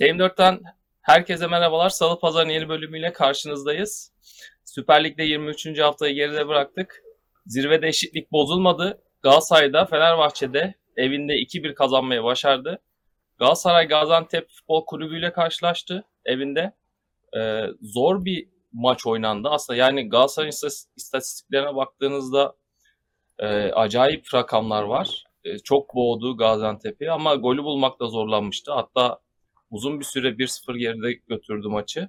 TM4'ten herkese merhabalar. Salı Pazar'ın yeni bölümüyle karşınızdayız. Süper Lig'de 23. haftayı geride bıraktık. Zirvede eşitlik bozulmadı. Galatasaray'da Fenerbahçe'de evinde 2-1 kazanmayı başardı. Galatasaray Gaziantep Futbol Kulübü ile karşılaştı evinde. Ee, zor bir maç oynandı aslında. Yani Galatasaray'ın istatistiklerine baktığınızda e, acayip rakamlar var. E, çok boğdu Gaziantep'i ama golü bulmakta zorlanmıştı. Hatta uzun bir süre 1-0 geride götürdü maçı.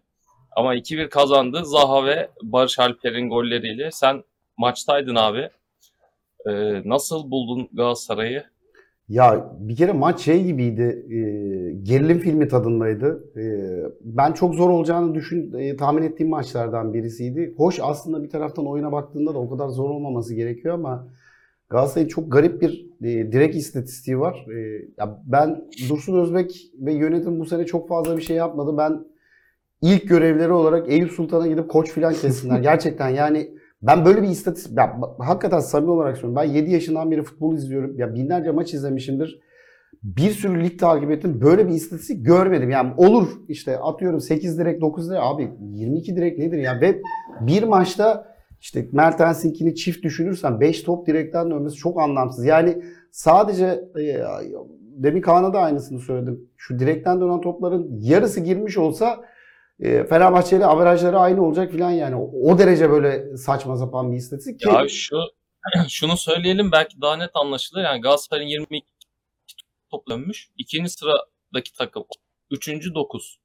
Ama 2-1 kazandı Zaha ve Barış Alper'in golleriyle. Sen maçtaydın abi. Ee, nasıl buldun Galatasaray'ı? Ya bir kere maç şey gibiydi. e, gerilim filmi tadındaydı. E, ben çok zor olacağını düşün e, tahmin ettiğim maçlardan birisiydi. Hoş aslında bir taraftan oyuna baktığında da o kadar zor olmaması gerekiyor ama Galatasaray'ın çok garip bir e, direkt istatistiği var. E, ya ben Dursun Özbek ve yönetim bu sene çok fazla bir şey yapmadı. Ben ilk görevleri olarak Eyüp Sultan'a gidip koç filan kessinler. Gerçekten yani ben böyle bir istatistik, ya, hakikaten samimi olarak söylüyorum. Ben 7 yaşından beri futbol izliyorum. Ya binlerce maç izlemişimdir. Bir sürü lig takip ettim. Böyle bir istatistik görmedim. Yani olur işte atıyorum 8 direk 9 direk abi 22 direk nedir ya? Ve bir maçta işte Mertens'inkini çift düşünürsen 5 top direkten dönmesi çok anlamsız. Yani sadece e, demin Kaan'a da aynısını söyledim. Şu direkten dönen topların yarısı girmiş olsa e, Fenerbahçe ile averajları aynı olacak filan yani. O, o derece böyle saçma sapan bir istatistik ki. Ya şu şunu söyleyelim belki daha net anlaşılır. Yani Galatasaray'ın 22 top dönmüş. İkinci sıradaki takım. Üçüncü 9.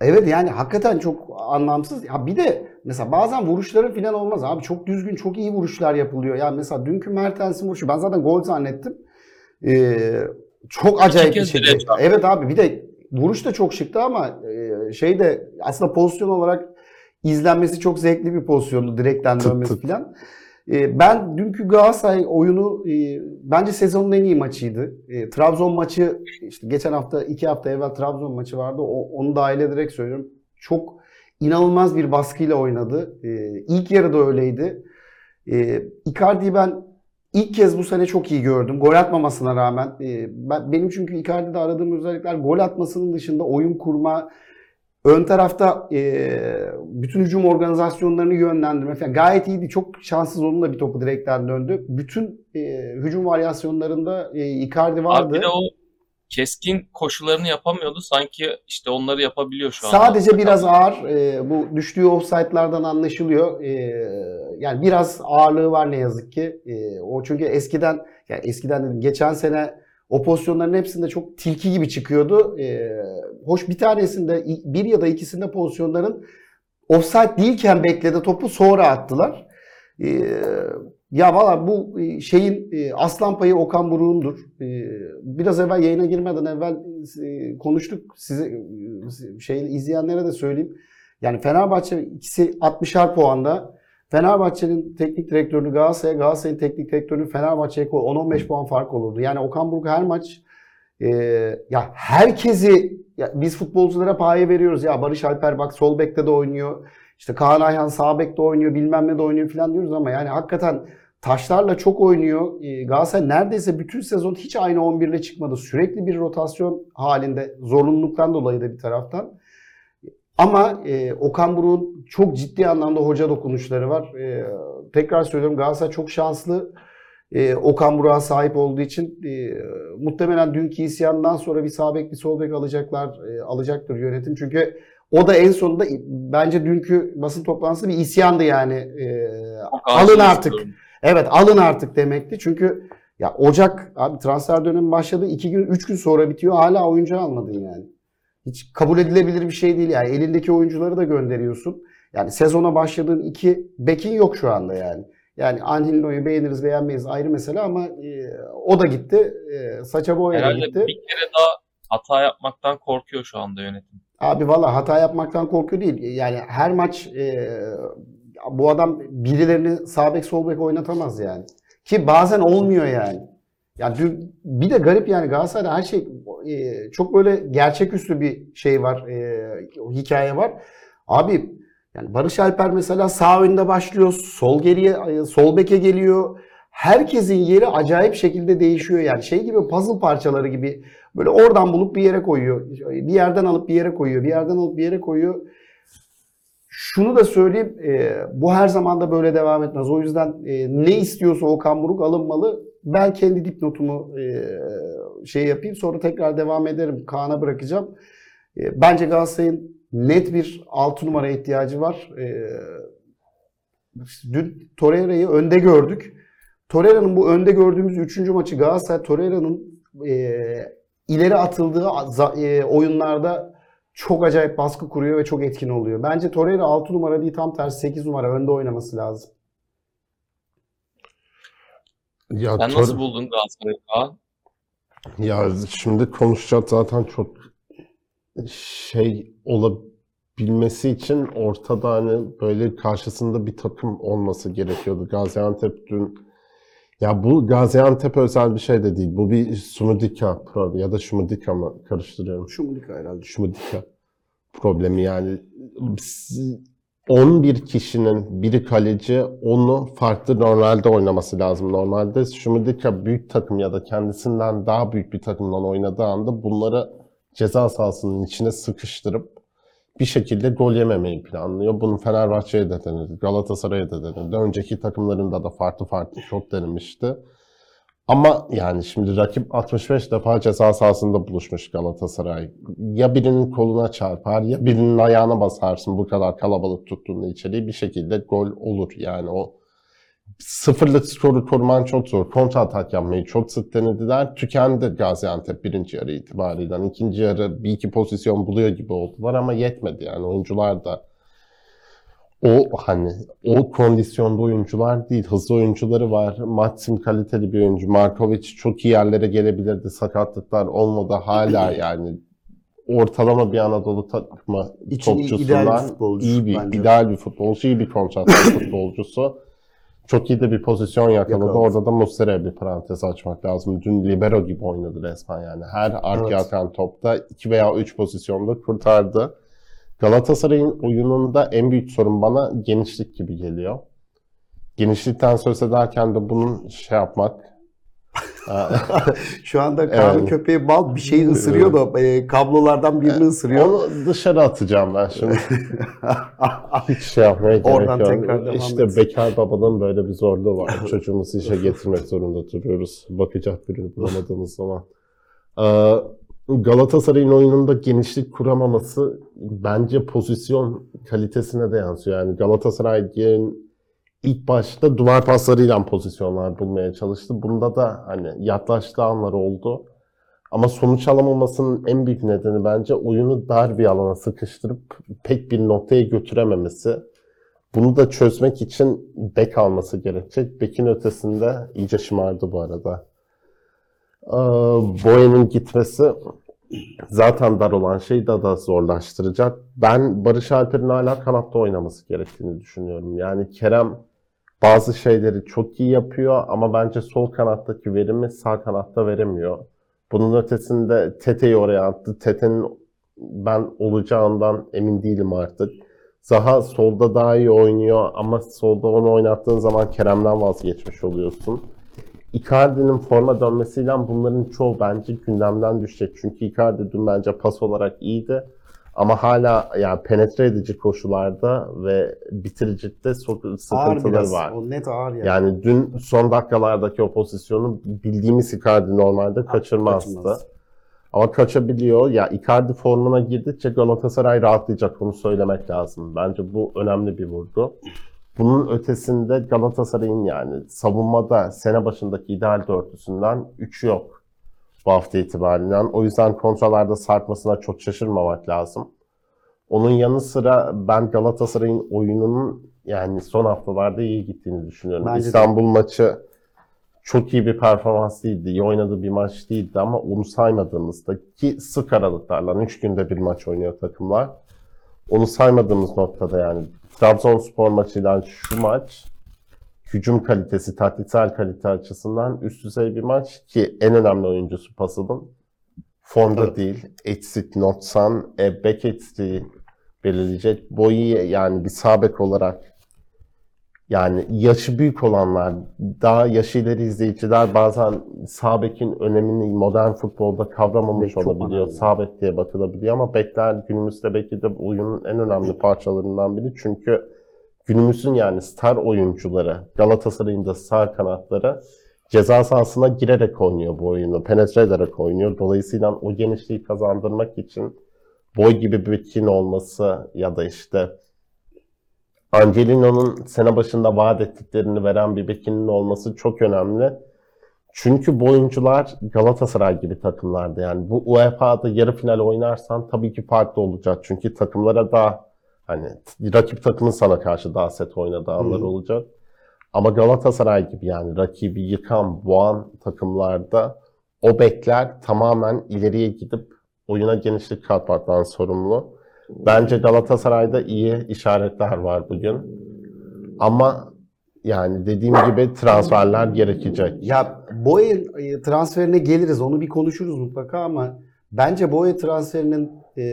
Evet yani hakikaten çok anlamsız. Ha bir de mesela bazen vuruşların filan olmaz abi. Çok düzgün, çok iyi vuruşlar yapılıyor. Yani mesela dünkü Mertens'in vuruşu ben zaten gol zannettim. Ee, çok acayip bir çarptı. Evet abi bir de vuruş da çok şıktı ama e, şey de aslında pozisyon olarak izlenmesi çok zevkli bir pozisyondu direkten dönmesi tık. filan. E, ben dünkü Galatasaray oyunu e, bence sezonun en iyi maçıydı. E, Trabzon maçı işte geçen hafta iki hafta evvel Trabzon maçı vardı. O, onu dahil ederek söylüyorum. Çok inanılmaz bir baskıyla oynadı. E, ilk yarıda öyleydi. E, Icardi'yi ben ilk kez bu sene çok iyi gördüm. Gol atmamasına rağmen. E, ben, benim çünkü Icardi'de aradığım özellikler gol atmasının dışında oyun kurma, ön tarafta e, bütün hücum organizasyonlarını yönlendirme falan gayet iyiydi. Çok şanssız onun da bir topu direkten döndü. Bütün e, hücum varyasyonlarında Icardi vardı. Abi bir de o keskin koşularını yapamıyordu. Sanki işte onları yapabiliyor şu an. Sadece biraz ağır. e, bu düştüğü offside'lardan anlaşılıyor. E, yani biraz ağırlığı var ne yazık ki. E, o çünkü eskiden yani eskiden dedim geçen sene o pozisyonların hepsinde çok tilki gibi çıkıyordu. E, hoş bir tanesinde bir ya da ikisinde pozisyonların offside değilken bekledi topu sonra attılar. E, ya valla bu e, şeyin e, aslan payı Okan Buruk'undur. E, Biraz evvel yayına girmeden evvel konuştuk. Size şeyin izleyenlere de söyleyeyim. Yani Fenerbahçe ikisi 60'ar puanda. Fenerbahçe'nin teknik direktörünü Galatasaray'a, Galatasaray'ın teknik direktörünü Fenerbahçe'ye koy 10-15 puan fark olurdu. Yani Okan Buruk her maç e, ya herkesi ya biz futbolculara paye veriyoruz. Ya Barış Alper bak sol bekte de oynuyor. İşte Kaan Ayhan sağ bekte oynuyor, bilmem ne de oynuyor falan diyoruz ama yani hakikaten taşlarla çok oynuyor. Ee, Galatasaray neredeyse bütün sezon hiç aynı 11 ile çıkmadı. Sürekli bir rotasyon halinde zorunluluktan dolayı da bir taraftan. Ama e, Okan Buruk'un çok ciddi anlamda hoca dokunuşları var. E, tekrar söylüyorum Galatasaray çok şanslı. E, Okan Buruk'a sahip olduğu için e, muhtemelen dünkü isyandan sonra bir sağ bek bir sol bek alacaklar, e, alacaktır yönetim. Çünkü o da en sonunda bence dünkü basın toplantısı bir isyandı yani. E, alın artık. istiyorum. Evet alın artık demekti. Çünkü ya Ocak abi transfer dönemi başladı. 2 gün 3 gün sonra bitiyor. Hala oyuncu almadın yani. Hiç kabul edilebilir bir şey değil yani. Elindeki oyuncuları da gönderiyorsun. Yani sezona başladığın iki bekin yok şu anda yani. Yani Angelino'yu beğeniriz beğenmeyiz ayrı mesele ama e, o da gitti. E, Saça Boya da Herhalde gitti. bir kere daha hata yapmaktan korkuyor şu anda yönetim. Abi valla hata yapmaktan korkuyor değil. Yani her maç e, bu adam birilerini sağ bek sol bek oynatamaz yani. Ki bazen olmuyor yani. Ya bir de garip yani Galatasaray'da her şey e, çok böyle gerçeküstü bir şey var, e, hikaye var. Abi yani Barış Alper mesela sağ önde başlıyor, sol geriye, e, sol beke geliyor. Herkesin yeri acayip şekilde değişiyor yani şey gibi puzzle parçaları gibi böyle oradan bulup bir yere koyuyor. Bir yerden alıp bir yere koyuyor, bir yerden alıp bir yere koyuyor. Şunu da söyleyeyim, e, bu her zaman da böyle devam etmez. O yüzden e, ne istiyorsa Okan Buruk alınmalı. Ben kendi dipnotumu e, şey yapayım, sonra tekrar devam ederim. Kaan'a bırakacağım. E, bence Galatasaray'ın net bir 6 numara ihtiyacı var. E, dün Torreira'yı önde gördük. Torreira'nın bu önde gördüğümüz 3. maçı Galatasaray Torreira'nın e, ileri atıldığı e, oyunlarda çok acayip baskı kuruyor ve çok etkin oluyor. Bence Torreira 6 numara değil tam tersi 8 numara önde oynaması lazım. Ya, Sen Tor- nasıl buldun Galatasaray'ı Kaan? ya şimdi konuşacak zaten çok şey olabilmesi için ortada hani böyle karşısında bir takım olması gerekiyordu. Gaziantep dün ya bu Gaziantep özel bir şey de değil. Bu bir Sumudika problemi ya da Şumudika mı karıştırıyorum. Şumlika herhalde. Şumudika problemi yani. 11 kişinin biri kaleci, onu farklı normalde oynaması lazım. Normalde Şumudika büyük takım ya da kendisinden daha büyük bir takımdan oynadığı anda bunları ceza sahasının içine sıkıştırıp bir şekilde gol yememeyi planlıyor. Bunu Fenerbahçe'ye de denedi, Galatasaray'a da denedi. Önceki takımlarında da farklı farklı çok denemişti. Ama yani şimdi rakip 65 defa ceza sahasında buluşmuş Galatasaray. Ya birinin koluna çarpar ya birinin ayağına basarsın bu kadar kalabalık tuttuğunda içeriği bir şekilde gol olur. Yani o sıfırlık skoru koruman çok zor. Kontra atak yapmayı çok sık denediler. Tükendi Gaziantep birinci yarı itibariyle. İkinci yarı bir iki pozisyon buluyor gibi oldular ama yetmedi yani oyuncular da o hani o kondisyonda oyuncular değil. Hızlı oyuncuları var. Maxim kaliteli bir oyuncu. Markovic çok iyi yerlere gelebilirdi. Sakatlıklar olmadı hala yani ortalama bir Anadolu takımı topçusundan iyi bir bence. ideal bir futbolcu, iyi bir kontratak futbolcusu. Çok iyi de bir pozisyon yakaladı. Yakaladı. Orada da Muslera'ya bir parantez açmak lazım. Dün libero gibi oynadı resmen yani. Her arkaya Evet. atan topta 2 veya 3 pozisyonda kurtardı. Galatasaray'ın oyununda en büyük sorun bana genişlik gibi geliyor. Genişlikten söz ederken de bunun şey yapmak. Şu anda Kaan'ın Evet. köpeği bal bir şeyi ısırıyor da e, kablolardan birini ısırıyor. Onu dışarı atacağım ben şimdi. Hiç şey yapmaya gerek Oradan yok. tekrar devam İşte et. bekar babanın böyle bir zorluğu var. Çocuğumuzu işe getirmek zorunda duruyoruz. Bakacak birini bulamadığımız zaman. Ee, Galatasaray'ın oyununda genişlik kuramaması bence pozisyon kalitesine de yansıyor. Yani Galatasaray'ın ilk başta duvar paslarıyla pozisyonlar bulmaya çalıştı. Bunda da hani yaklaştığı anlar oldu. Ama sonuç alamamasının en büyük nedeni bence oyunu dar bir alana sıkıştırıp pek bir noktaya götürememesi. Bunu da çözmek için bek alması gerekecek. Bekin ötesinde iyice şımardı bu arada. Ee, Boyen'in gitmesi zaten dar olan şeyi daha da zorlaştıracak. Ben Barış Alper'in hala kanatta oynaması gerektiğini düşünüyorum. Yani Kerem bazı şeyleri çok iyi yapıyor ama bence sol kanattaki verimi sağ kanatta veremiyor. Bunun ötesinde Tete'yi oraya attı. Tete'nin ben olacağından emin değilim artık. Zaha solda daha iyi oynuyor ama solda onu oynattığın zaman Kerem'den vazgeçmiş oluyorsun. Icardi'nin forma dönmesiyle bunların çoğu bence gündemden düşecek. Çünkü Icardi dün bence pas olarak iyiydi. Ama hala yani penetre edici koşularda ve bitiricilikte sıkıntıları var. O net ağır yani. Yani dün son dakikalardaki o pozisyonu bildiğimiz Icardi normalde kaçırmazdı. kaçırmaz. Ama kaçabiliyor. Ya Icardi formuna girdikçe Galatasaray rahatlayacak. Onu söylemek lazım. Bence bu önemli bir vurgu. Bunun ötesinde Galatasaray'ın yani savunmada sene başındaki ideal dörtlüsünden 3 yok bu hafta itibariyle. O yüzden kontralarda sarkmasına çok şaşırmamak lazım. Onun yanı sıra ben Galatasaray'ın oyununun yani son haftalarda iyi gittiğini düşünüyorum. Bence de. İstanbul maçı çok iyi bir performans değildi. İyi oynadığı bir maç değildi ama onu saymadığımızda ki sık aralıklarla 3 günde bir maç oynuyor takımlar. Onu saymadığımız noktada yani Trabzonspor maçıyla şu maç hücum kalitesi, taktiksel kalite açısından üst düzey bir maç ki en önemli oyuncusu Puzzle'ın formda Evet. değil. Eksik Notsan, e, eksiği belirleyecek. Boyu yani bir sağ bek olarak yani yaşı büyük olanlar, daha yaşı ileri izleyiciler bazen sağ bekin önemini modern futbolda kavramamış Bek olabiliyor. önemli. Sağ bek diye bakılabiliyor ama bekler günümüzde belki de oyunun en önemli parçalarından biri. Çünkü günümüzün yani star oyuncuları, Galatasaray'ın da sağ kanatları ceza sahasına girerek oynuyor bu oyunu, penetre ederek oynuyor. Dolayısıyla o genişliği kazandırmak için boy gibi bir bekin olması ya da işte Angelino'nun sene başında vaat ettiklerini veren bir bekinin olması çok önemli. Çünkü bu oyuncular Galatasaray gibi takımlarda yani bu UEFA'da yarı final oynarsan tabii ki farklı olacak. Çünkü takımlara daha hani rakip takımın sana karşı daha set oynadığı anlar olacak. Ama Galatasaray gibi yani rakibi yıkan, boğan takımlarda o bekler tamamen ileriye gidip oyuna genişlik katmaktan sorumlu. Bence Galatasaray'da iyi işaretler var bugün. Ama yani dediğim gibi transferler gerekecek. Ya Boye e, transferine geliriz. Onu bir konuşuruz mutlaka ama bence Boye transferinin e,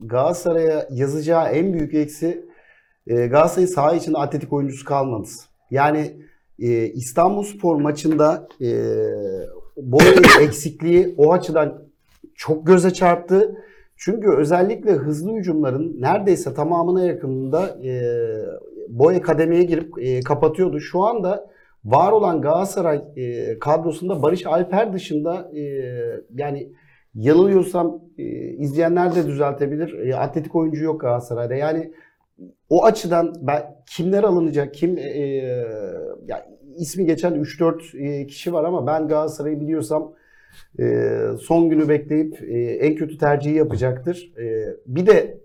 Galatasaray'a yazacağı en büyük eksi e, Galatasaray'ın saha içinde atletik oyuncusu kalmaması. Yani e, İstanbulspor maçında e, Boye'nin eksikliği o açıdan çok göze çarptı. Çünkü özellikle hızlı hücumların neredeyse tamamına yakınında e, Boye kademeye girip e, kapatıyordu. Şu anda var olan Galatasaray e, kadrosunda Barış Alper dışında e, yani yanılıyorsam e, izleyenler de düzeltebilir. E, atletik oyuncu yok Galatasaray'da. Yani o açıdan ben kimler alınacak, kim e, e, ya ismi geçen 3-4 e, kişi var ama ben Galatasaray'ı biliyorsam e, son günü bekleyip e, en kötü tercihi yapacaktır. E, bir de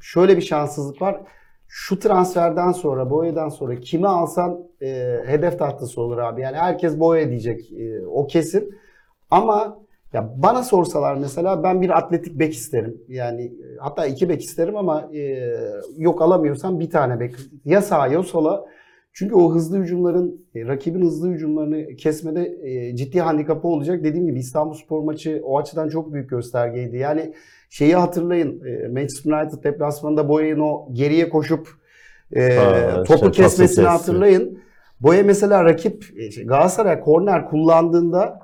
şöyle bir şanssızlık var. Şu transferden sonra, Boya'dan sonra kimi alsan e, hedef tahtası olur abi. Yani herkes Boya diyecek. e, o kesin. Ama ya bana sorsalar mesela ben bir atletik bek isterim. Yani e, hatta iki bek isterim ama e, yok alamıyorsam bir tane bek. Ya sağa ya sola. Çünkü o hızlı hücumların, e, rakibin hızlı hücumlarını kesmede e, ciddi handikapı olacak. Dediğim gibi İstanbulspor maçı o açıdan çok büyük göstergeydi. Yani şeyi hatırlayın. e, Manchester United deplasmanında Boya'nın o geriye koşup e, Ha, topu pası kesmesini hatırlayın. Boya mesela rakip e, şey, Galatasaray korner kullandığında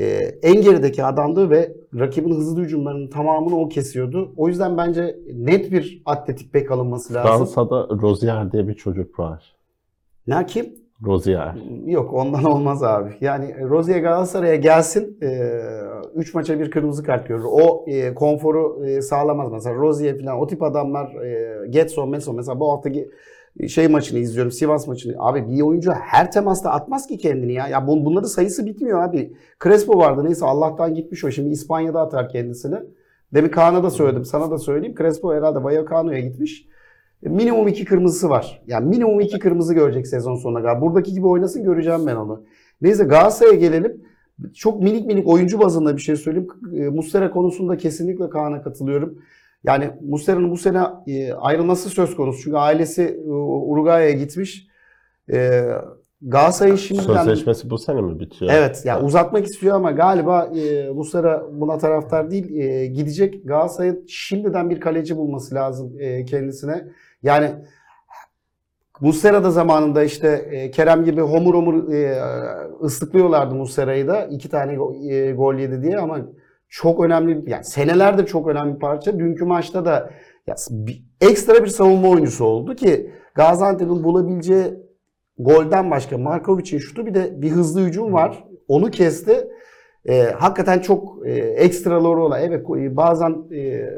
e, en gerideki adamdı ve rakibin hızlı hücumlarının tamamını o kesiyordu. O yüzden bence net bir atletik bek alınması lazım. Fransa'da Rozier diye bir çocuk var. Ne kim? Rozier. Yok ondan olmaz abi. Yani Rozier Galatasaray'a gelsin 3 maça bir kırmızı kart görür. O e, konforu e, sağlamaz. Mesela Rozier falan o tip adamlar e, Getson, Meson mesela bu haftaki şey maçını izliyorum. Sivas maçını. Abi bir oyuncu her temasta atmaz ki kendini ya. Ya bun- bunların sayısı bitmiyor abi. Crespo vardı neyse Allah'tan gitmiş o. Şimdi İspanya'da atar kendisini. Demin Kaan'a da söyledim. Sana da söyleyeyim. Crespo herhalde Vallecano'ya gitmiş. Minimum iki kırmızısı var. Yani minimum iki kırmızı görecek sezon sonuna kadar. Buradaki gibi oynasın göreceğim ben onu. Neyse Galatasaray'a gelelim. Çok minik minik oyuncu bazında bir şey söyleyeyim. E, Muslera konusunda kesinlikle Kaan'a katılıyorum. Yani Muslera'nın bu sene e, ayrılması söz konusu. Çünkü ailesi e, Uruguay'a gitmiş. E, Galatasaray'ın şimdiden... Sözleşmesi bu sene mi bitiyor? Evet yani uzatmak istiyor ama galiba Muslera buna taraftar değil gidecek. Galatasaray'ın şimdiden bir kaleci bulması lazım kendisine. Yani Muslera da zamanında işte Kerem gibi homur homur ıslıklıyorlardı Muslera'yı da. iki tane go- gol yedi diye ama çok önemli yani senelerdir çok önemli bir parça. Dünkü maçta da ya, bir- ekstra bir savunma oyuncusu oldu ki Gaziantep'in bulabileceği golden başka Markovic'in şutu bir de bir hızlı hücum var. Onu kesti. E, hakikaten çok e, ekstraları olan. Evet bazen e,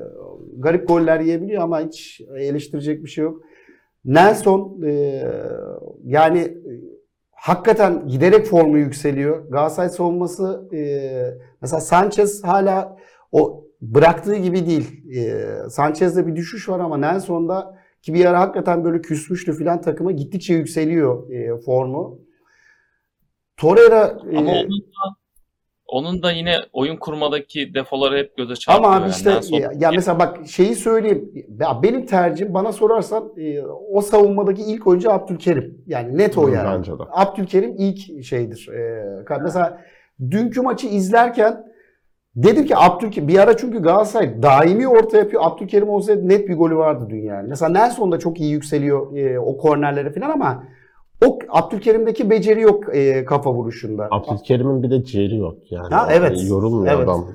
garip goller yiyebiliyor ama hiç eleştirecek bir şey yok. Nelson e, yani e, hakikaten giderek formu yükseliyor. Galatasaray savunması e, mesela Sanchez hala o bıraktığı gibi değil. E, Sanchez'de bir düşüş var ama Nelson'da ki bir ara hakikaten böyle küsmüştü filan takıma gittikçe yükseliyor e, formu. Torreira e, Ama onun da, onun da yine oyun kurmadaki defoları hep göze çarpıyor. Ama abi yani. işte Nelson- ya, ya mesela bak şeyi söyleyeyim. Ya benim tercihim bana sorarsan e, o savunmadaki ilk oyuncu Abdülkerim. Yani net o yani. Bence de. Abdülkerim ilk şeydir. E, mesela dünkü maçı izlerken dedim ki Abdülkerim bir ara çünkü Galatasaray daimi orta yapıyor. Abdülkerim olsaydı net bir golü vardı dün yani. Mesela Nelson da çok iyi yükseliyor e, o kornerlere falan ama o Abdülkerim'deki beceri yok e, kafa vuruşunda. Abdülkerim'in bir de ciğeri yok yani. Ha, evet. Yorulmuyor Evet. adam.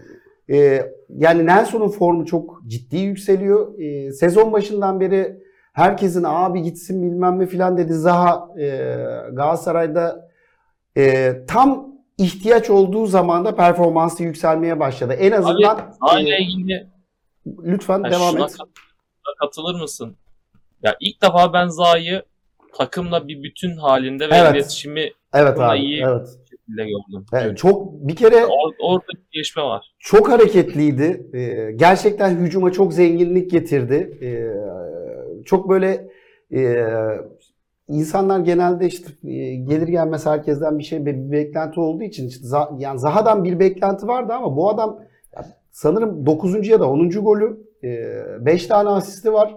Ee, yani Nelson'un formu çok ciddi yükseliyor. Ee, sezon başından beri herkesin abi gitsin bilmem ne filan dedi. Zaha e, Galatasaray'da e, tam ihtiyaç olduğu zaman da performansı yükselmeye başladı. En azından Zaha e, ile ilgili lütfen Ya devam et. kat- katılır mısın? Ya ilk defa ben Zaha'yı takımla bir bütün halinde ve Evet. iletişimi Evet abi. iyi. Evet. şekilde gördüm. Evet, Evet. Çok bir kere Or- orada bir gelişme var. çok hareketliydi. Ee, gerçekten hücuma çok zenginlik getirdi. Ee, çok böyle e, insanlar genelde işte e, gelir gelmez herkesten bir şey bir beklenti olduğu için işte yani Zaha'dan bir beklenti vardı ama bu adam sanırım 9. ya da 10. golü 5 tane asisti var.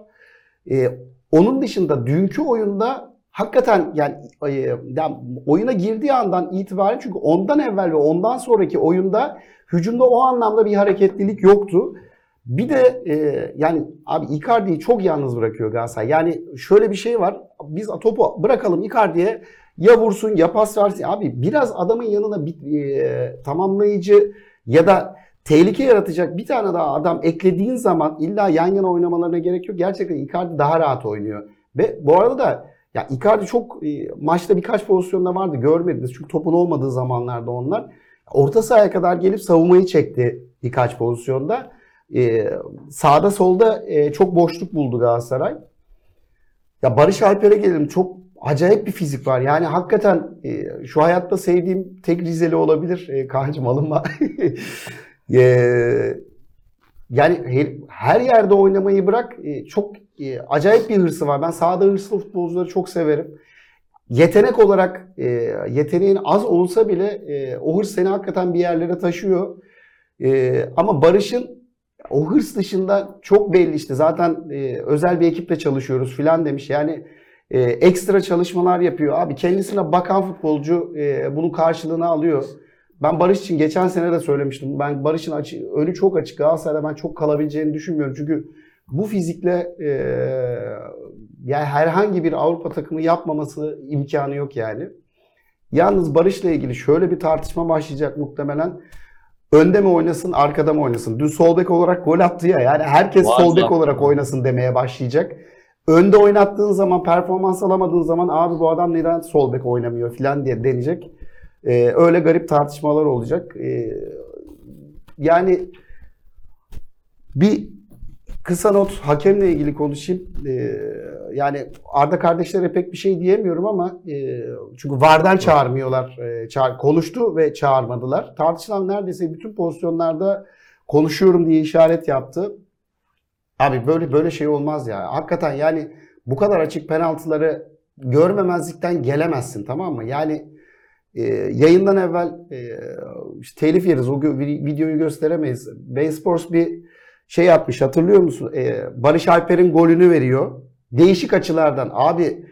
E, onun dışında dünkü oyunda hakikaten yani, e, yani oyuna girdiği andan itibaren çünkü ondan evvel ve ondan sonraki oyunda hücumda o anlamda bir hareketlilik yoktu. Bir de e, yani abi Icardi'yi çok yalnız bırakıyor Galatasaray. Yani şöyle bir şey var. Biz topu bırakalım Icardi'ye ya vursun ya pas versin. Abi biraz adamın yanına bir e, tamamlayıcı ya da tehlike yaratacak bir tane daha adam eklediğin zaman illa yan yana oynamalarına gerek yok. Gerçekten Icardi daha rahat oynuyor. Ve bu arada da ya Icardi çok e, maçta birkaç pozisyonda vardı görmediniz. Çünkü topun olmadığı zamanlarda onlar. Orta sahaya kadar gelip savunmayı çekti birkaç pozisyonda. E, sağda solda e, çok boşluk buldu Galatasaray. Ya Barış Alper'e gelelim. Çok acayip bir fizik var. Yani hakikaten e, şu hayatta sevdiğim tek Rizeli olabilir. E, Kaan'cığım alınma. E, yani her, her yerde oynamayı bırak. e, çok e, acayip bir hırsı var. Ben sahada hırslı futbolcuları çok severim. Yetenek olarak e, yeteneğin az olsa bile e, o hırs seni hakikaten bir yerlere taşıyor. E, ama Barış'ın o hırs dışında çok belli işte zaten e, özel bir ekiple çalışıyoruz filan demiş. Yani e, ekstra çalışmalar yapıyor. Abi kendisine bakan futbolcu e, bunun karşılığını alıyor. Ben Barış için geçen sene de söylemiştim. Ben Barış'ın açı, önü çok açık. Galatasaray'da ben çok kalabileceğini düşünmüyorum. Çünkü bu fizikle e, yani herhangi bir Avrupa takımı yapmaması imkanı yok yani. Yalnız Barış'la ilgili şöyle bir tartışma başlayacak muhtemelen. Önde mi oynasın, arkada mı oynasın? Dün sol bek olarak gol attı ya. Yani herkes Var sol bek olarak oynasın demeye başlayacak. Önde oynattığın zaman, performans alamadığın zaman abi bu adam neden sol bek oynamıyor falan diye denecek. Ee, öyle garip tartışmalar olacak. Ee, yani bir kısa not hakemle ilgili konuşayım. Ee, yani Arda kardeşlere pek bir şey diyemiyorum ama e, çünkü VAR'dan çağırmıyorlar. E, çağır, konuştu ve çağırmadılar. Tartışılan neredeyse bütün pozisyonlarda konuşuyorum diye işaret yaptı. Abi böyle böyle şey olmaz ya. Hakikaten yani bu kadar açık penaltıları görmemezlikten gelemezsin tamam mı? Yani e, yayından evvel e, işte telif yeriz o videoyu gösteremeyiz. Bein Sports bir şey yapmış hatırlıyor musun? E, Barış Alper'in golünü veriyor. Değişik açılardan abi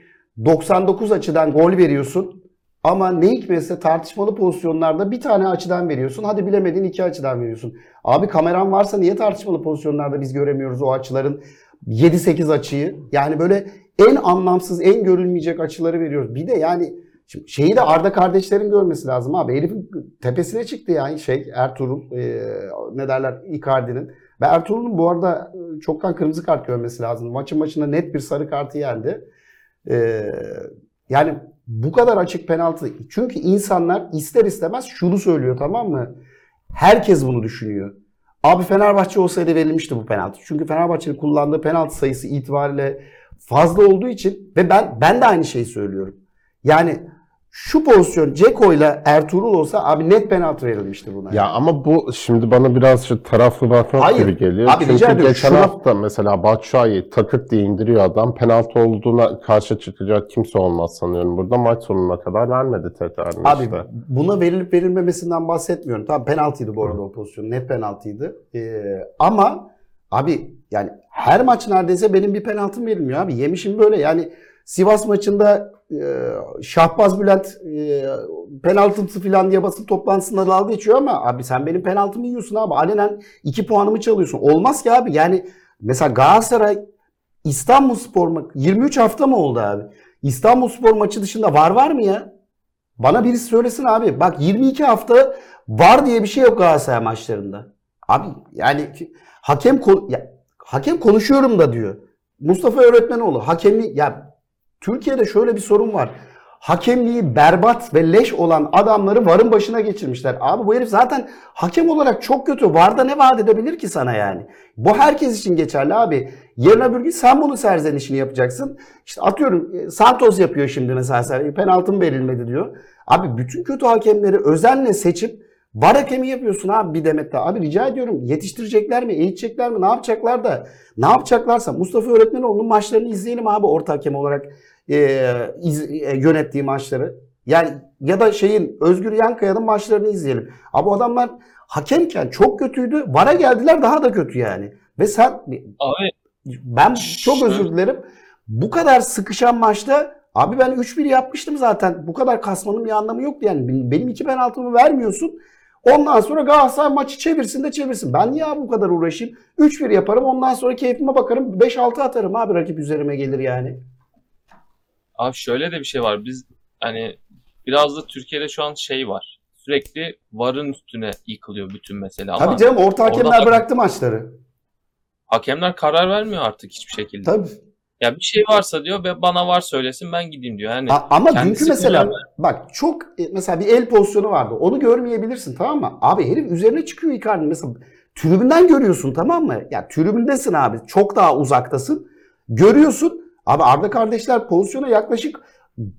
99 açıdan gol veriyorsun ama ne hikmetse tartışmalı pozisyonlarda bir tane açıdan veriyorsun. Hadi bilemedin iki açıdan veriyorsun. Abi kameran varsa niye tartışmalı pozisyonlarda biz göremiyoruz o açıların 7-8 açıyı? Yani böyle en anlamsız, en görülmeyecek açıları veriyoruz. Bir de yani şimdi şeyi de Arda kardeşlerin görmesi lazım abi. Herifin tepesine çıktı yani şey Ertuğrul e, ne derler Icardi'nin. Ve Ertuğrul'un bu arada e, çoktan kırmızı kart görmesi lazım. Maçın başında net bir sarı kartı yendi. E, yani bu kadar açık penaltı. Çünkü insanlar ister istemez şunu söylüyor tamam mı? Herkes bunu düşünüyor. Abi Fenerbahçe olsaydı verilmişti bu penaltı. Çünkü Fenerbahçe'nin kullandığı penaltı sayısı itibariyle fazla olduğu için ve ben ben de aynı şeyi söylüyorum. Yani Şu pozisyon Ceko ile Ertuğrul olsa abi net penaltı verilmişti buna. Ya ama bu şimdi bana biraz şu taraflı bakmak Hayır. gibi geliyor. Abi rica Çünkü ediyorum, geçen şuna- hafta mesela Batshuayi takırt diye indiriyor adam. Penaltı olduğuna karşı çıkacak kimse olmaz sanıyorum burada. Maç sonuna kadar vermedi tekrar Abi işte. buna verilip verilmemesinden bahsetmiyorum. Tamam penaltıydı bu arada o pozisyon. Net penaltıydı. Ee, ama abi yani her maç neredeyse benim bir penaltım verilmiyor abi. Yemişim böyle yani Sivas maçında e, Şahbaz Bülent e, penaltımsı falan diye basın toplantısında dalga geçiyor ama abi sen benim penaltımı yiyorsun abi. Alenen iki puanımı çalıyorsun. Olmaz ki abi. Yani mesela Galatasaray İstanbulspor mu 23 hafta mı oldu abi? İstanbulspor maçı dışında var var mı ya? Bana birisi söylesin abi. Bak 22 hafta var diye bir şey yok Galatasaray maçlarında. Abi yani hakem ya, hakem konuşuyorum da diyor. Mustafa Öğretmenoğlu hakemli ya Türkiye'de şöyle bir sorun var. Hakemliği berbat ve leş olan adamları varın başına geçirmişler. Abi bu herif zaten hakem olarak çok kötü. Varda ne vaat edebilir ki sana yani? Bu herkes için geçerli abi. Yarın öbür gün sen bunun serzenişini yapacaksın. İşte atıyorum e, Santos yapıyor şimdi mesela penaltım verilmedi diyor. Abi bütün kötü hakemleri özenle seçip var hakemi yapıyorsun abi bir demette. Abi rica ediyorum yetiştirecekler mi, eğitecekler mi, ne yapacaklar da ne yapacaklarsa Mustafa Öğretmenoğlu'nun maçlarını izleyelim abi orta hakem olarak e, iz- e, yönettiği maçları. Yani ya da şeyin Özgür Yankaya'nın maçlarını izleyelim. Abi adamlar hakemken çok kötüydü. Vara geldiler daha da kötü yani. Ve sen Abi ben çok özür dilerim. Bu kadar sıkışan maçta abi ben 3-1 yapmıştım zaten. Bu kadar kasmanın bir anlamı yoktu yani. Benim- Benim iki penaltımı vermiyorsun. Ondan sonra Galatasaray maçı çevirsin de çevirsin. Ben niye bu kadar uğraşayım? 3-1 yaparım ondan sonra keyfime bakarım. 5-6 atarım abi rakip üzerime gelir yani. Abi şöyle de bir şey var. Biz hani biraz da Türkiye'de şu an şey var. Sürekli varın üstüne yıkılıyor bütün mesele ama Tabii canım orta hakemler orada- bıraktı maçları. hakemler karar vermiyor artık hiçbir şekilde. Tabii. Ya bir şey varsa diyor ve bana var söylesin ben gideyim diyor. Yani A- ama dünkü mesela karar bak çok e, mesela bir el pozisyonu vardı. Onu görmeyebilirsin tamam mı? Abi herif üzerine çıkıyor Icardi. Mesela tribünden görüyorsun tamam mı? Ya tribündesin abi. Çok daha uzaktasın. Görüyorsun. Abi Arda kardeşler pozisyona yaklaşık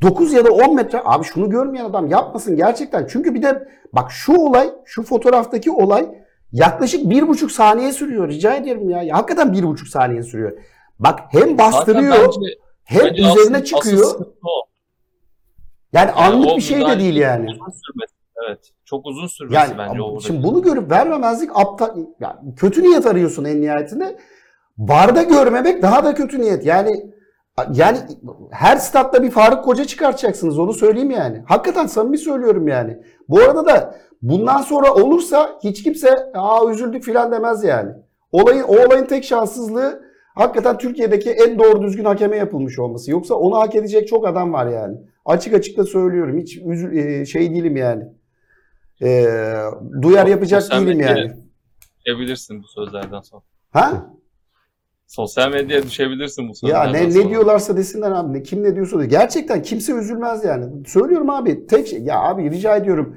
9 ya da 10 metre. Abi şunu görmeyen adam yapmasın gerçekten. Çünkü bir de bak şu olay, şu fotoğraftaki olay yaklaşık bir buçuk saniye sürüyor. Rica ederim ya. ya hakikaten bir buçuk saniye sürüyor. Bak hem Zaten bastırıyor bence- hem bence üzerine asıl- çıkıyor. asıl yani Yani anlık bir şey de değil yani. Uzun sürmesi. Evet. Çok uzun sürmesi Yani bence o. şimdi bunu görüp vermemezlik aptal yani kötü niyet arıyorsun en nihayetinde. Barda görmemek daha da kötü niyet. Yani yani her statta bir Faruk Koca çıkartacaksınız onu söyleyeyim yani. Hakikaten samimi söylüyorum yani. Bu arada da bundan sonra olursa hiç kimse aa üzüldük filan demez yani. Olayın o olayın tek şanssızlığı hakikaten Türkiye'deki en doğru düzgün hakeme yapılmış olması. Yoksa onu hak edecek çok adam var yani. Açık açık da söylüyorum. Hiç üzül, e, şey değilim yani. E, duyar O- yapacak sosyal değilim yani. Düşebilirsin bu sözlerden sonra. Ha? Sosyal medyaya düşebilirsin bu Ya sözlerden ne sonra. ne diyorlarsa desinler abi. Ne, kim ne diyorsa diyor. Gerçekten kimse üzülmez yani. Söylüyorum abi. Tek şey. Ya abi rica ediyorum.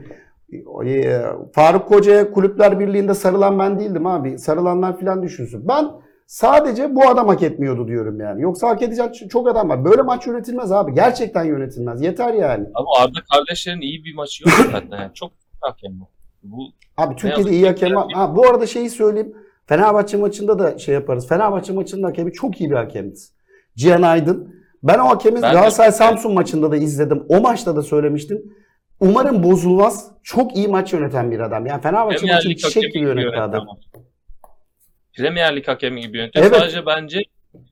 E, Faruk Koca'ya Kulüpler Birliği'nde sarılan ben değildim abi. Sarılanlar filan düşünsün. Ben sadece bu adam hak etmiyordu diyorum yani. Yoksa hak edecek çok adam var. Böyle maç yönetilmez abi. Gerçekten yönetilmez. Yeter yani. Ama Arda kardeşlerin iyi bir maçı yok zaten. Yani çok hakem bu. Bu Abi Türkiye'de iyi hakem var. Ha, bu arada şeyi söyleyeyim. Fenerbahçe maçında da şey yaparız. Fenerbahçe maçının hakemi çok iyi bir hakemdi. Cihan Aydın. Ben o hakemi Ben de- Galatasaray Samsun maçında da izledim. O maçta da söylemiştim. Umarım bozulmaz. Çok iyi maç yöneten bir adam. Yani Fenerbahçe maçını çiçek gibi yönetti yönetiyor adam. Premier Lig hakemi gibi yönetiyor. Evet. Sadece bence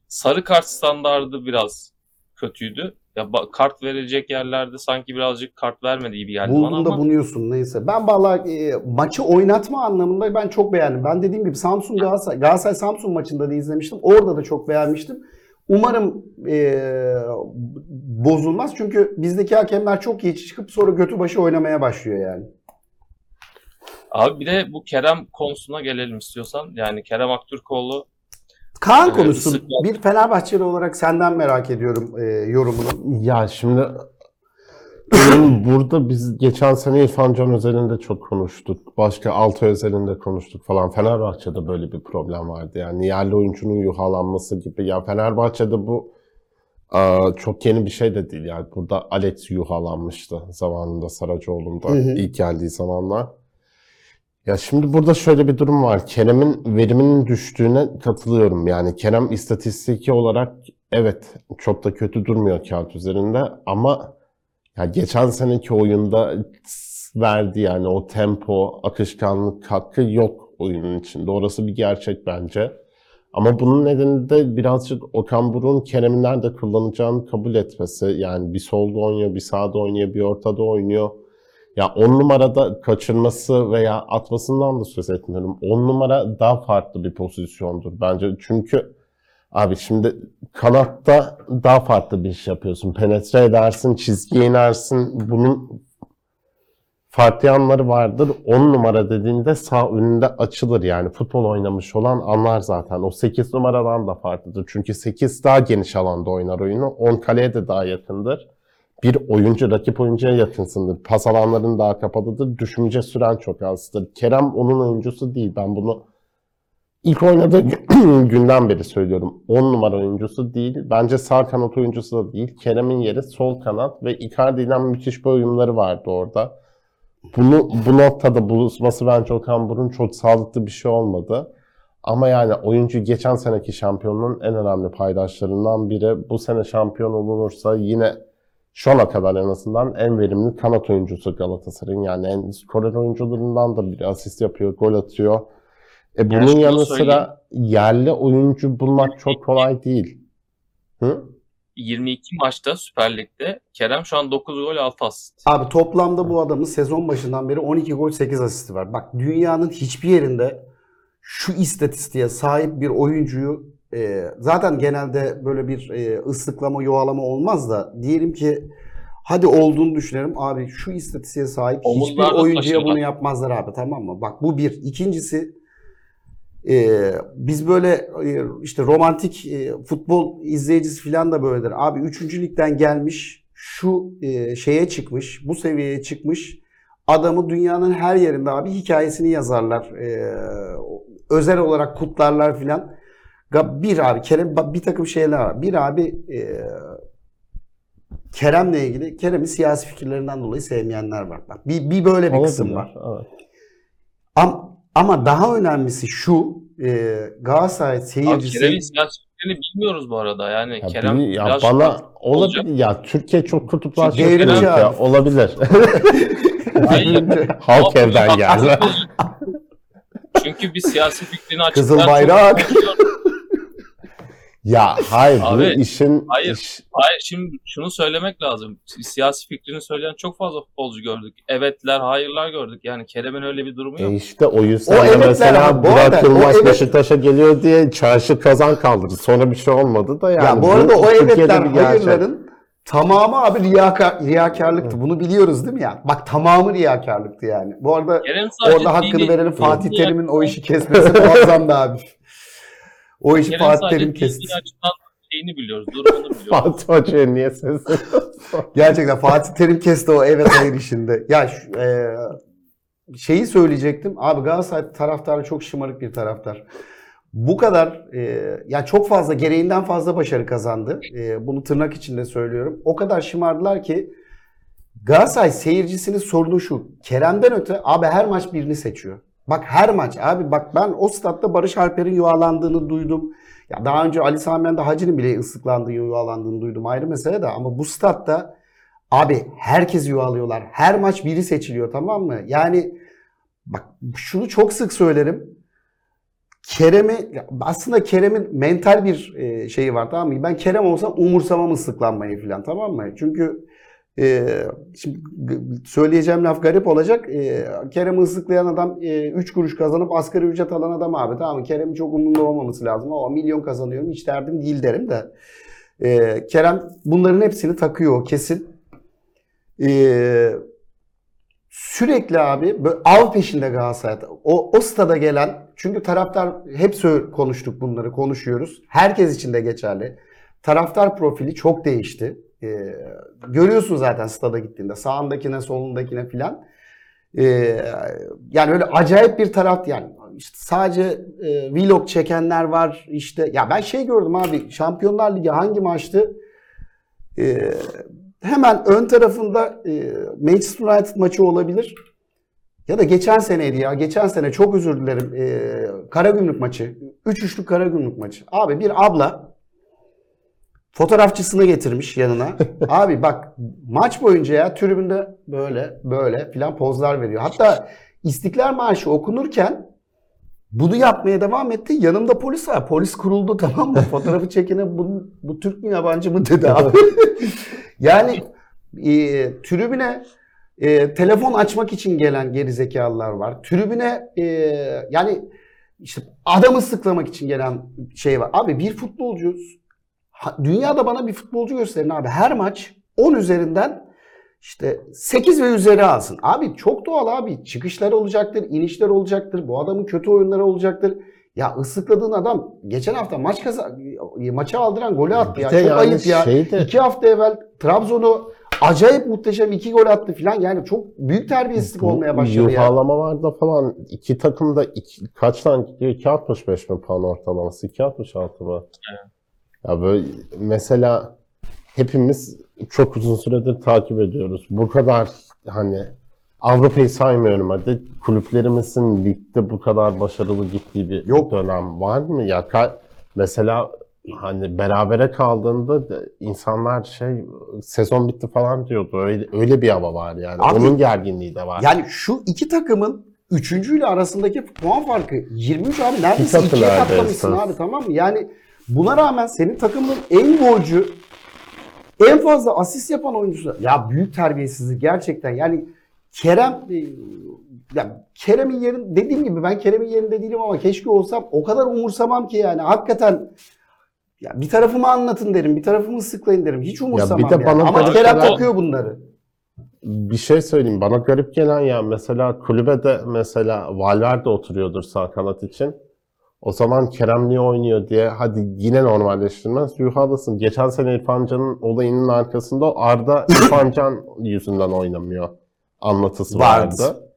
sarı kart standardı biraz kötüydü. Ya kart verilecek yerlerde sanki birazcık kart vermedi gibi geldi bana Buldun da ama bunuyorsun neyse. Ben vallahi e, maçı oynatma anlamında ben çok beğendim. Ben dediğim gibi Samsun Galatasaray, Galatasaray Samsun maçında da izlemiştim. Orada da çok beğenmiştim. Umarım e, bozulmaz. Çünkü bizdeki hakemler çok iyi çıkıp sonra götü başı oynamaya başlıyor yani. Abi bir de bu Kerem konusuna gelelim istiyorsan. Yani Kerem Aktürkoğlu Kaan Evet, konusu sık- bir Fenerbahçeli olarak senden merak ediyorum e, yorumunu. Ya şimdi benim burada biz geçen sene İrfan Can özelinde çok konuştuk. Başka Altı özelinde konuştuk falan. Fenerbahçe'de böyle bir problem vardı. Yani yerli oyuncunun yuhalanması gibi. Ya Fenerbahçe'de bu Aa, çok yeni bir şey de değil yani. Burada Alex yuhalanmıştı zamanında Saracoğlu'nda Hı hı. ilk geldiği zamanlar. Ya şimdi burada şöyle bir durum var. Kerem'in veriminin düştüğüne katılıyorum. Yani Kerem istatistiki olarak evet çok da kötü durmuyor kağıt üzerinde ama ya geçen seneki oyunda verdi yani o tempo, akışkanlık hakkı yok oyunun içinde. Orası bir gerçek bence. Ama bunun nedeni de birazcık Okan Buruk'un Kerem'i nerede kullanacağını kabul etmesi. Yani bir solda oynuyor, bir sağda oynuyor, bir ortada oynuyor. Ya on numarada kaçırması veya atmasından da söz etmiyorum. On numara daha farklı bir pozisyondur bence. Çünkü abi şimdi kanatta daha farklı bir iş yapıyorsun. Penetre edersin, çizgiye inersin. Bunun farklı yanları vardır. 10 numara dediğinde sağ önünde açılır yani. Futbol oynamış olan anlar zaten. O 8 numaradan da farklıdır. Çünkü 8 daha geniş alanda oynar oyunu. 10 kaleye de daha yakındır. Bir oyuncu rakip oyuncuya yakınsındır. Pas alanların daha kapalıdır. Düşünce süren çok azdır. Kerem onun oyuncusu değil. Ben bunu ilk oynadığı günden beri söylüyorum. 10 numara oyuncusu değil. Bence sağ kanat oyuncusu da değil. Kerem'in yeri sol kanat ve Icardi müthiş bir uyumları vardı orada. Bunu bu noktada buluşması bence Okan Buruk'un çok sağlıklı bir şey olmadı. Ama yani oyuncu geçen seneki şampiyonluğun en önemli paydaşlarından biri. Bu sene şampiyon olunursa yine şu ana kadar en azından en verimli kanat oyuncusu Galatasaray'ın. Yani en skorer oyuncularından da biri. Asist yapıyor, gol atıyor. E bunun şunu yanı söyleyeyim. sıra yerli oyuncu bulmak çok kolay değil. Hı? 22 maçta Süper Lig'de Kerem şu an 9 gol 6 asist. Abi toplamda bu adamın sezon başından beri 12 gol 8 asisti var. Bak dünyanın hiçbir yerinde şu istatistiğe sahip bir oyuncuyu e, zaten genelde böyle bir e, ıslıklama, yuvalama olmaz da diyelim ki hadi olduğunu düşünelim. Abi şu istatistiğe sahip hiçbir Omuzlarda oyuncuya bunu yapmazlar abi tamam mı? Bak bu bir. İkincisi e, biz böyle e, işte romantik e, futbol izleyicisi falan da böyledir. Abi 3. ligden gelmiş şu e, şeye çıkmış, bu seviyeye çıkmış adamı dünyanın her yerinde abi hikayesini yazarlar. E, özel olarak kutlarlar filan. Ga- Bir abi Kerem bir takım şeyler var. Bir abi e, Kerem'le ilgili Kerem'i siyasi fikirlerinden dolayı sevmeyenler var. Bak bir, bir böyle bir kısım Olabilir, var. Evet. Am- ama daha önemlisi şu e, Galatasaray Abi seyircisi Kerem'in siyasetlerini bilmiyoruz bu arada. Yani Ya, Kerem bil- ya biraz bana olacak. olabilir ya Türkiye çok kutuplaşmış Devrimci bir ülke abi. olabilir. Halk evden geldi. Çünkü bir siyasi fikrini açıklar. Kızıl bayrak. Ya hayır bu Abi, işin hayır. iş- Hayır şimdi şunu söylemek lazım. Siyasi fikrini söyleyen çok fazla futbolcu gördük. Evetler, hayırlar gördük. Yani Kerem'in öyle bir durumu yok. e işte o yüzden O evetler mesela bu Burak arada o Yılmaz evet- Beşiktaş'a geliyor diye çarşı kazan kaldırdı. Sonra bir şey olmadı da yani. ya bu bu arada o Türkiye'de evetler hayırların tamamı abi riyaka, riyakarlıktı. Bunu biliyoruz değil mi ya? Bak tamamı riyakarlıktı yani. Bu arada Kerem orada hakkını verelim Fatih Terim'in o işi kesmesi muazzamdı abi. O işi Kerem Fatih Terim kesti. açıdan şeyini biliyoruz, durumunu biliyoruz. Fatih Hoca'ya niye sesleniyorsun? Gerçekten Fatih Terim kesti o evet hayır işinde. Ya şu, e, şeyi söyleyecektim. Abi Galatasaray taraftarı çok şımarık bir taraftar. Bu kadar e, ya çok fazla gereğinden fazla başarı kazandı. E, bunu tırnak içinde söylüyorum. O kadar şımardılar ki Galatasaray seyircisinin sorunu şu. Kerem'den öte abi her maç birini seçiyor. Bak her maç abi bak ben o statta Barış Alper'in yuvalandığını duydum. Ya daha önce Ali Sami Yen'de Hacı'nın bile ıslıklandığı, yuvalandığını duydum ayrı mesele de ama bu statta abi herkes yuvalıyorlar. Her maç biri seçiliyor tamam mı? Yani bak şunu çok sık söylerim. Kerem'i aslında Kerem'in mental bir e, şeyi var tamam mı? Ben Kerem olsam umursamam ıslıklanmayı falan tamam mı? Çünkü e, şimdi söyleyeceğim laf garip olacak. E, Kerem'i ıslıklayan adam 3 kuruş kazanıp asgari ücret alan adam abi tamam? Kerem'in çok umurunda olmaması lazım ama milyon kazanıyorum hiç derdim değil derim de. E, Kerem bunların hepsini takıyor kesin. E, sürekli abi av peşinde Galatasaray. O, o stada gelen çünkü taraftar hep konuştuk bunları konuşuyoruz. Herkes için de geçerli. Taraftar profili çok değişti. Ee, görüyorsun zaten stada gittiğinde sağındakine solundakine filan. Ee, yani öyle acayip bir taraf yani işte sadece e, vlog çekenler var işte ya ben şey gördüm abi Şampiyonlar Ligi hangi maçtı E, hemen ön tarafında e, Manchester United maçı olabilir. Ya da geçen seneydi ya. Geçen sene çok özür dilerim. E, Karagümrük maçı. 3-3'lük Karagümrük maçı. Abi bir abla fotoğrafçısını getirmiş yanına. Abi bak maç boyunca ya tribünde böyle böyle filan pozlar veriyor. Hatta İstiklal Marşı okunurken bunu yapmaya devam etti. Yanımda polis var. Polis kuruldu tamam mı? Fotoğrafı çekene bu, bu Türk mü yabancı mı dedi abi. yani e, tribüne e, telefon açmak için gelen gerizekalılar var. Tribüne e, yani işte adamı sıklamak için gelen şey var. Abi bir futbolcu dünyada bana bir futbolcu gösterin abi. Her maç 10 üzerinden işte 8 ve üzeri alsın. Abi çok doğal abi. Çıkışlar olacaktır, inişler olacaktır. Bu adamın kötü oyunları olacaktır. Ya ıslıkladığın adam geçen hafta maç kaza maça aldıran golü attı ya. Çok yani ayıp ya. şey de- İki hafta evvel Trabzon'u acayip muhteşem iki gol attı falan. Yani çok büyük terbiyesizlik olmaya başladı ya. Yuhalamalarda falan iki takım da iki, kaç tane gidiyor? 2.65 mi puan ortalaması? 2.66 mı? Ya böyle mesela hepimiz çok uzun süredir takip ediyoruz. Bu kadar hani Avrupa'yı saymıyorum hadi. Kulüplerimizin ligde bu kadar başarılı gittiği bir Yok. dönem var mı? Ya mesela hani berabere kaldığında da insanlar şey sezon bitti falan diyordu. Öyle, öyle bir hava var yani. Abi- Onun gerginliği de var. Yani şu iki takımın üçüncüyle arasındaki puan farkı 23 abi neredeyse ikiye katlamışsın abi tamam mı? Yani buna rağmen senin takımın en golcü en fazla asist yapan oyuncusu. Ya büyük terbiyesizlik gerçekten. Yani Kerem e, ya Kerem'in yerin dediğim gibi ben Kerem'in yerinde değilim ama keşke olsam o kadar umursamam ki yani hakikaten ya bir tarafımı anlatın derim, bir tarafımı sıklayın derim. Hiç umursamam de yani. bana Ama Kerem şeyler- takıyor bunları. Bir şey söyleyeyim. Bana garip gelen ya mesela kulübede mesela Valverde oturuyordur sağ kanat için. O zaman Kerem niye oynuyor diye hadi yine normalleştirmez. Yuhadasın. Geçen sene İrfan Can'ın olayının arkasında Arda İrfan Can yüzünden oynamıyor anlatısı Vardı. vardı.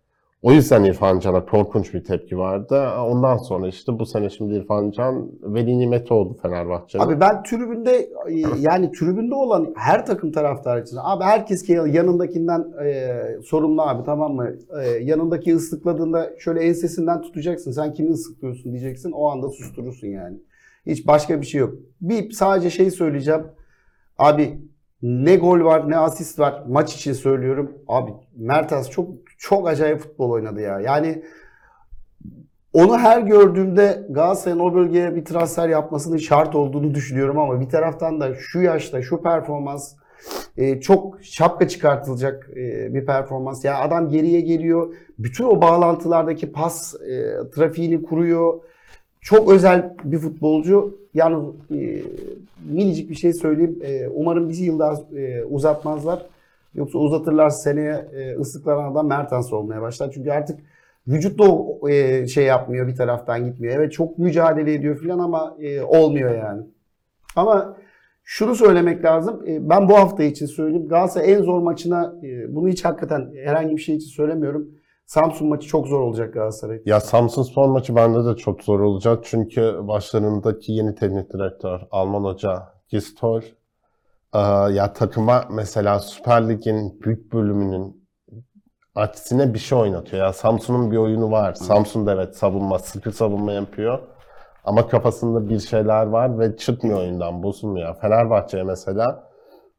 O yüzden İrfan Can'a korkunç bir tepki vardı. Ondan sonra işte bu sene şimdi İrfan Can veli nimeti oldu Fenerbahçe'nin. Abi ben tribünde e, yani tribünde olan her takım taraftarı için abi herkes ki yanındakinden e, sorumlu abi tamam mı? E, yanındaki ıslıkladığında şöyle ensesinden tutacaksın. Sen kimi ıslıklıyorsun diyeceksin. O anda susturursun yani. Hiç başka bir şey yok. Bir sadece şey söyleyeceğim. Abi ne gol var ne asist var. Maç için söylüyorum. Abi Mertens çok çok acayip futbol oynadı ya. Yani onu her gördüğümde Galatasaray'ın o bölgeye bir transfer yapmasının şart olduğunu düşünüyorum ama bir taraftan da şu yaşta şu performans e, çok şapka çıkartılacak e, bir performans. Ya adam geriye geliyor. Bütün o bağlantılardaki pas e, trafiğini kuruyor. Çok özel bir futbolcu. Yani minicik bir şey söyleyeyim. E, umarım bizi yıl daha e, uzatmazlar. Yoksa uzatırlarsa seneye e, ıslıklanan adam Mertens olmaya başlar. Çünkü artık vücut da e, şey yapmıyor bir taraftan gitmiyor. Evet çok mücadele ediyor falan ama e, olmuyor yani. Ama şunu söylemek lazım. E, ben bu hafta için söyleyeyim. Galatasaray en zor maçına e, bunu hiç hakikaten herhangi bir şey için söylemiyorum. Samsun maçı çok zor olacak Galatasaray. Ya Samsun Spor maçı bende de çok zor olacak. Çünkü başlarındaki yeni teknik direktör Alman hoca Gistol eee, ya takıma mesela Süper Lig'in büyük bölümünün aksine bir şey oynatıyor. Ya Samsun'un bir oyunu var. Samsun da evet savunma, sıkı savunma yapıyor. Ama kafasında bir şeyler var ve çıkmıyor oyundan, bozulmuyor. Fenerbahçe'ye mesela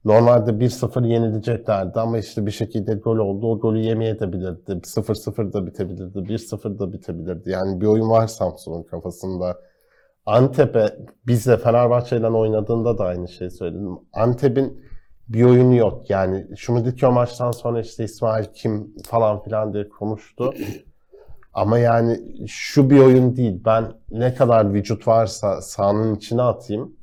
Normalde 1-0 yenileceklerdi ama işte bir şekilde gol oldu. O golü yemeyebilirdi. 0-0 da bitebilirdi. 1-0 da bitebilirdi. Yani bir oyun var Samsun'un kafasında. Antep'e biz de Fenerbahçe'yle oynadığında da aynı şeyi söyledim. Antep'in bir oyunu yok. Yani Şumidiki o maçtan sonra işte İsmail kim falan filan diye konuştu. Ama yani şu bir oyun değil. Ben ne kadar vücut varsa sahanın içine atayım.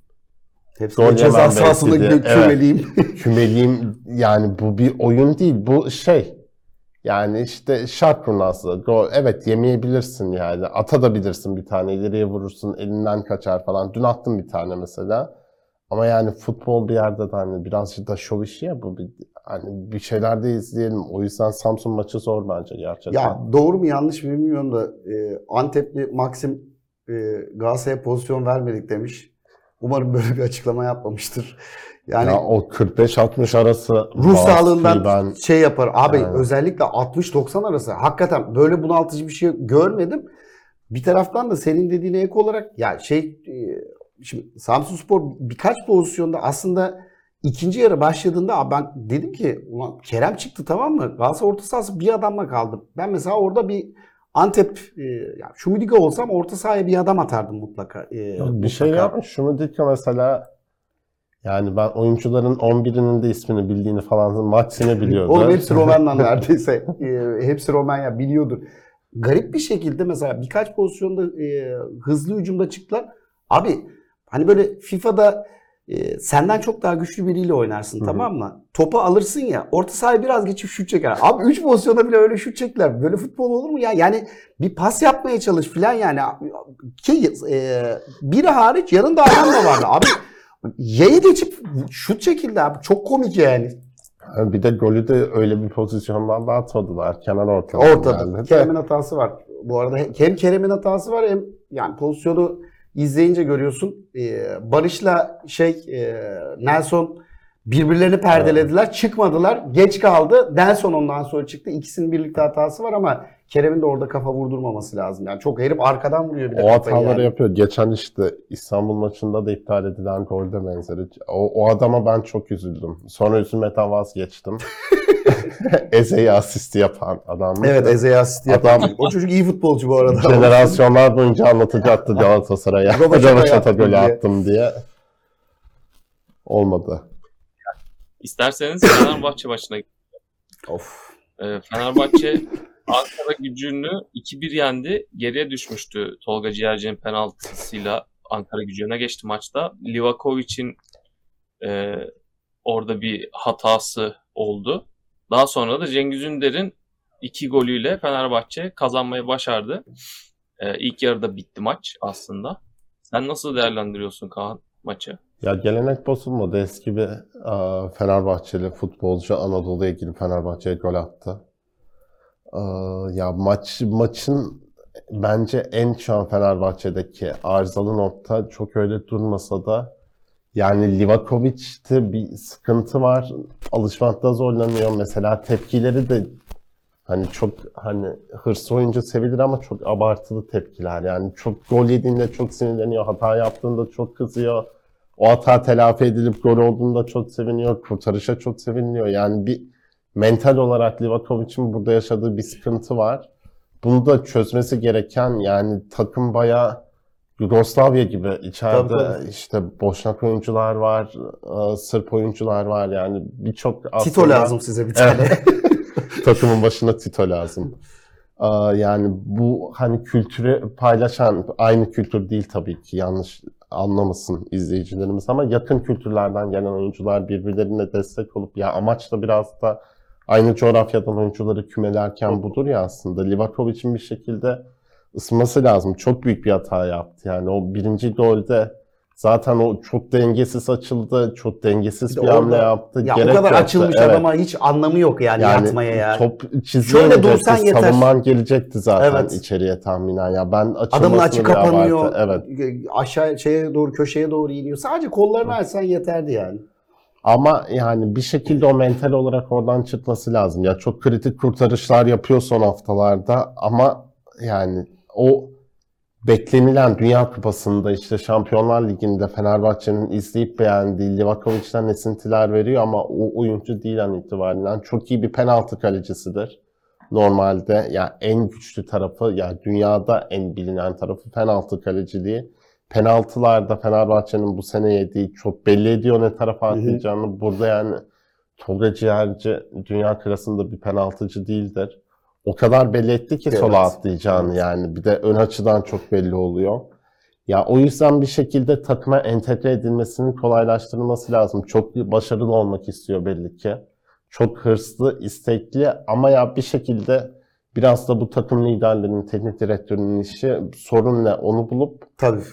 Hepsini Gol ceza de. gö- kümeleyeyim. kümeliyim. Yani bu bir oyun değil. Bu şey. Yani işte şart kurnazlığı gol evet yemeyebilirsin yani. Atabilirsin bir tane. İleriye vurursun elinden kaçar falan. Dün attım bir tane mesela. Ama yani futbol bir yerde de hani birazcık da şov işi ya bu. Bir, hani bir şeyler de izleyelim. O yüzden Samsun maçı zor bence gerçekten. Ya doğru mu yanlış mı bilmiyorum da e, Antepli Maxim e, Galatasaray'a pozisyon vermedik demiş. Umarım böyle bir açıklama yapmamıştır. Yani ya o 45-60 arası ruh sağlığından ben şey yapar. Abi Aynen. özellikle 60-90 arası hakikaten böyle bunaltıcı bir şey görmedim. Bir taraftan da senin dediğine ek olarak ya şey e, şimdi Samsunspor birkaç pozisyonda aslında ikinci yarı başladığında ben dedim ki ulan Kerem çıktı tamam mı? Galatasaray orta sahası bir adamla kaldım. Ben mesela orada bir Antep e, ya Şumidika olsam orta sahaya bir adam atardım mutlaka. E, Yok, bir şey yapmış. Şumidika mesela yani ben oyuncuların 11'inin de ismini bildiğini falan maçını biliyordu. Oğlum hepsi Roman'la neredeyse. E, hepsi Romanya biliyordur. Garip bir şekilde mesela birkaç pozisyonda e, hızlı hücumda çıktılar. Abi hani böyle FIFA'da e, senden çok daha güçlü biriyle oynarsın Hı hı. tamam mı? Topu alırsın ya orta sahaya biraz geçip şut çeker. Abi 3 pozisyonda bile öyle şut çektiler. Böyle futbol olur mu ya? Yani bir pas yapmaya çalış filan yani. Ki e, biri hariç yanında adam da vardı. Abi Y'ye geçip şut çekildi abi. Çok komik yani. Bir de golü de öyle bir pozisyondan da atmadılar. Kenar Ortada. de. Kerem'in hatası var. Bu arada hem Kerem'in hatası var hem yani pozisyonu izleyince görüyorsun. Ee, Barış'la şey e, Nelson birbirlerini perdelediler. Çıkmadılar. Geç kaldı. Nelson ondan sonra çıktı. İkisinin birlikte hatası var ama Kerem'in de orada kafa vurdurmaması lazım. Yani çok herif arkadan vuruyor bir de O hataları yani. yapıyor. Geçen işte İstanbul maçında da iptal edilen golde benzeri. O, o adama ben çok üzüldüm. Sonra üzülmekten vazgeçtim. Eze'yi asisti yapan adam. Evet Eze'ye asist yapan. Adam- O çocuk iyi futbolcu bu arada. Jenerasyonlar boyunca anlatacaktı Galatasaray'a. Yaptım golü attım diye. Olmadı. İsterseniz Fenerbahçe maçına of. Ee, Fenerbahçe Ankara gücünü 2-1 yendi. Geriye düşmüştü Tolga Ciğerci'nin penaltısıyla Ankara gücü öne geçti maçta. Livakovic'in e, orada bir hatası oldu. Daha sonra da Cengiz Ünder'in iki golüyle Fenerbahçe kazanmayı başardı. Ee, ilk yarıda bitti maç aslında. Sen nasıl değerlendiriyorsun Kaan maçı? Ya gelenek bozulmadı. Eski bir e, Fenerbahçeli futbolcu Anadolu'ya girip Fenerbahçe'ye gol attı. E, ya maç maçın bence en şu an Fenerbahçe'deki arızalı nokta çok öyle durmasa da yani Livakovic'te bir sıkıntı var. Alışmakta zorlanıyor. Mesela tepkileri de hani çok hani hırslı oyuncu sevilir ama çok abartılı tepkiler. Yani çok gol yediğinde çok sinirleniyor. Hata yaptığında çok kızıyor. O hata telafi edilip gol olduğunda çok seviniyor. Kurtarışa çok seviniyor. Yani bir mental olarak Livakovic'in burada yaşadığı bir sıkıntı var. Bunu da çözmesi gereken yani takım bayağı Yugoslavya gibi içeride Tabii, işte Boşnak oyuncular var, e, Sırp oyuncular var yani birçok Tito aslında- lazım size bir tane. takımın başına Tito lazım. Aa, yani bu hani kültürü paylaşan aynı kültür değil tabii ki yanlış anlamasın izleyicilerimiz ama yakın kültürlerden gelen oyuncular birbirlerine destek olup ya amaç da biraz da aynı coğrafyadan oyuncuları kümelerken budur ya aslında. Livakovic'in bir şekilde ısınması lazım. Çok büyük bir hata yaptı. Yani o birinci golde zaten o çok dengesiz açıldı. Çok dengesiz Bir bir, hamle yaptı. ya Gerek o kadar yoktu. açılmış Evet. adama hiç anlamı yok yani, Yani yatmaya ya. Top çizmeyecekti. dursan yeter. Savunman gelecekti zaten Evet. içeriye tahminen. Ya ben Adamın açı kapanıyor. Evet. Aşağı şeye doğru köşeye doğru iniyor. Sadece kollarını açsan yeterdi yani. Ama yani bir şekilde o mental olarak oradan çıkması lazım. Ya çok kritik kurtarışlar yapıyor son haftalarda ama yani o beklenilen Dünya Kupası'nda işte Şampiyonlar Ligi'nde Fenerbahçe'nin izleyip beğendiği Livakovic'den esintiler veriyor ama o oyuncu değil an itibariyle. Çok iyi bir penaltı kalecisidir. Normalde ya en güçlü tarafı ya dünyada en bilinen tarafı penaltı kaleciliği. Penaltılarda Fenerbahçe'nin bu sene yediği çok belli ediyor ne tarafa atlayacağını. Burada yani Tolga Ciğerci dünya klasında bir penaltıcı değildir. O kadar belli etti ki Evet. sola atlayacağını yani. Bir de ön açıdan çok belli oluyor. Ya o yüzden bir şekilde takıma entegre edilmesinin kolaylaştırılması lazım. Çok başarılı olmak istiyor belli ki. Çok hırslı, istekli ama ya bir şekilde biraz da bu takım liderlerinin, teknik direktörünün işi sorun ne onu bulup Tabii.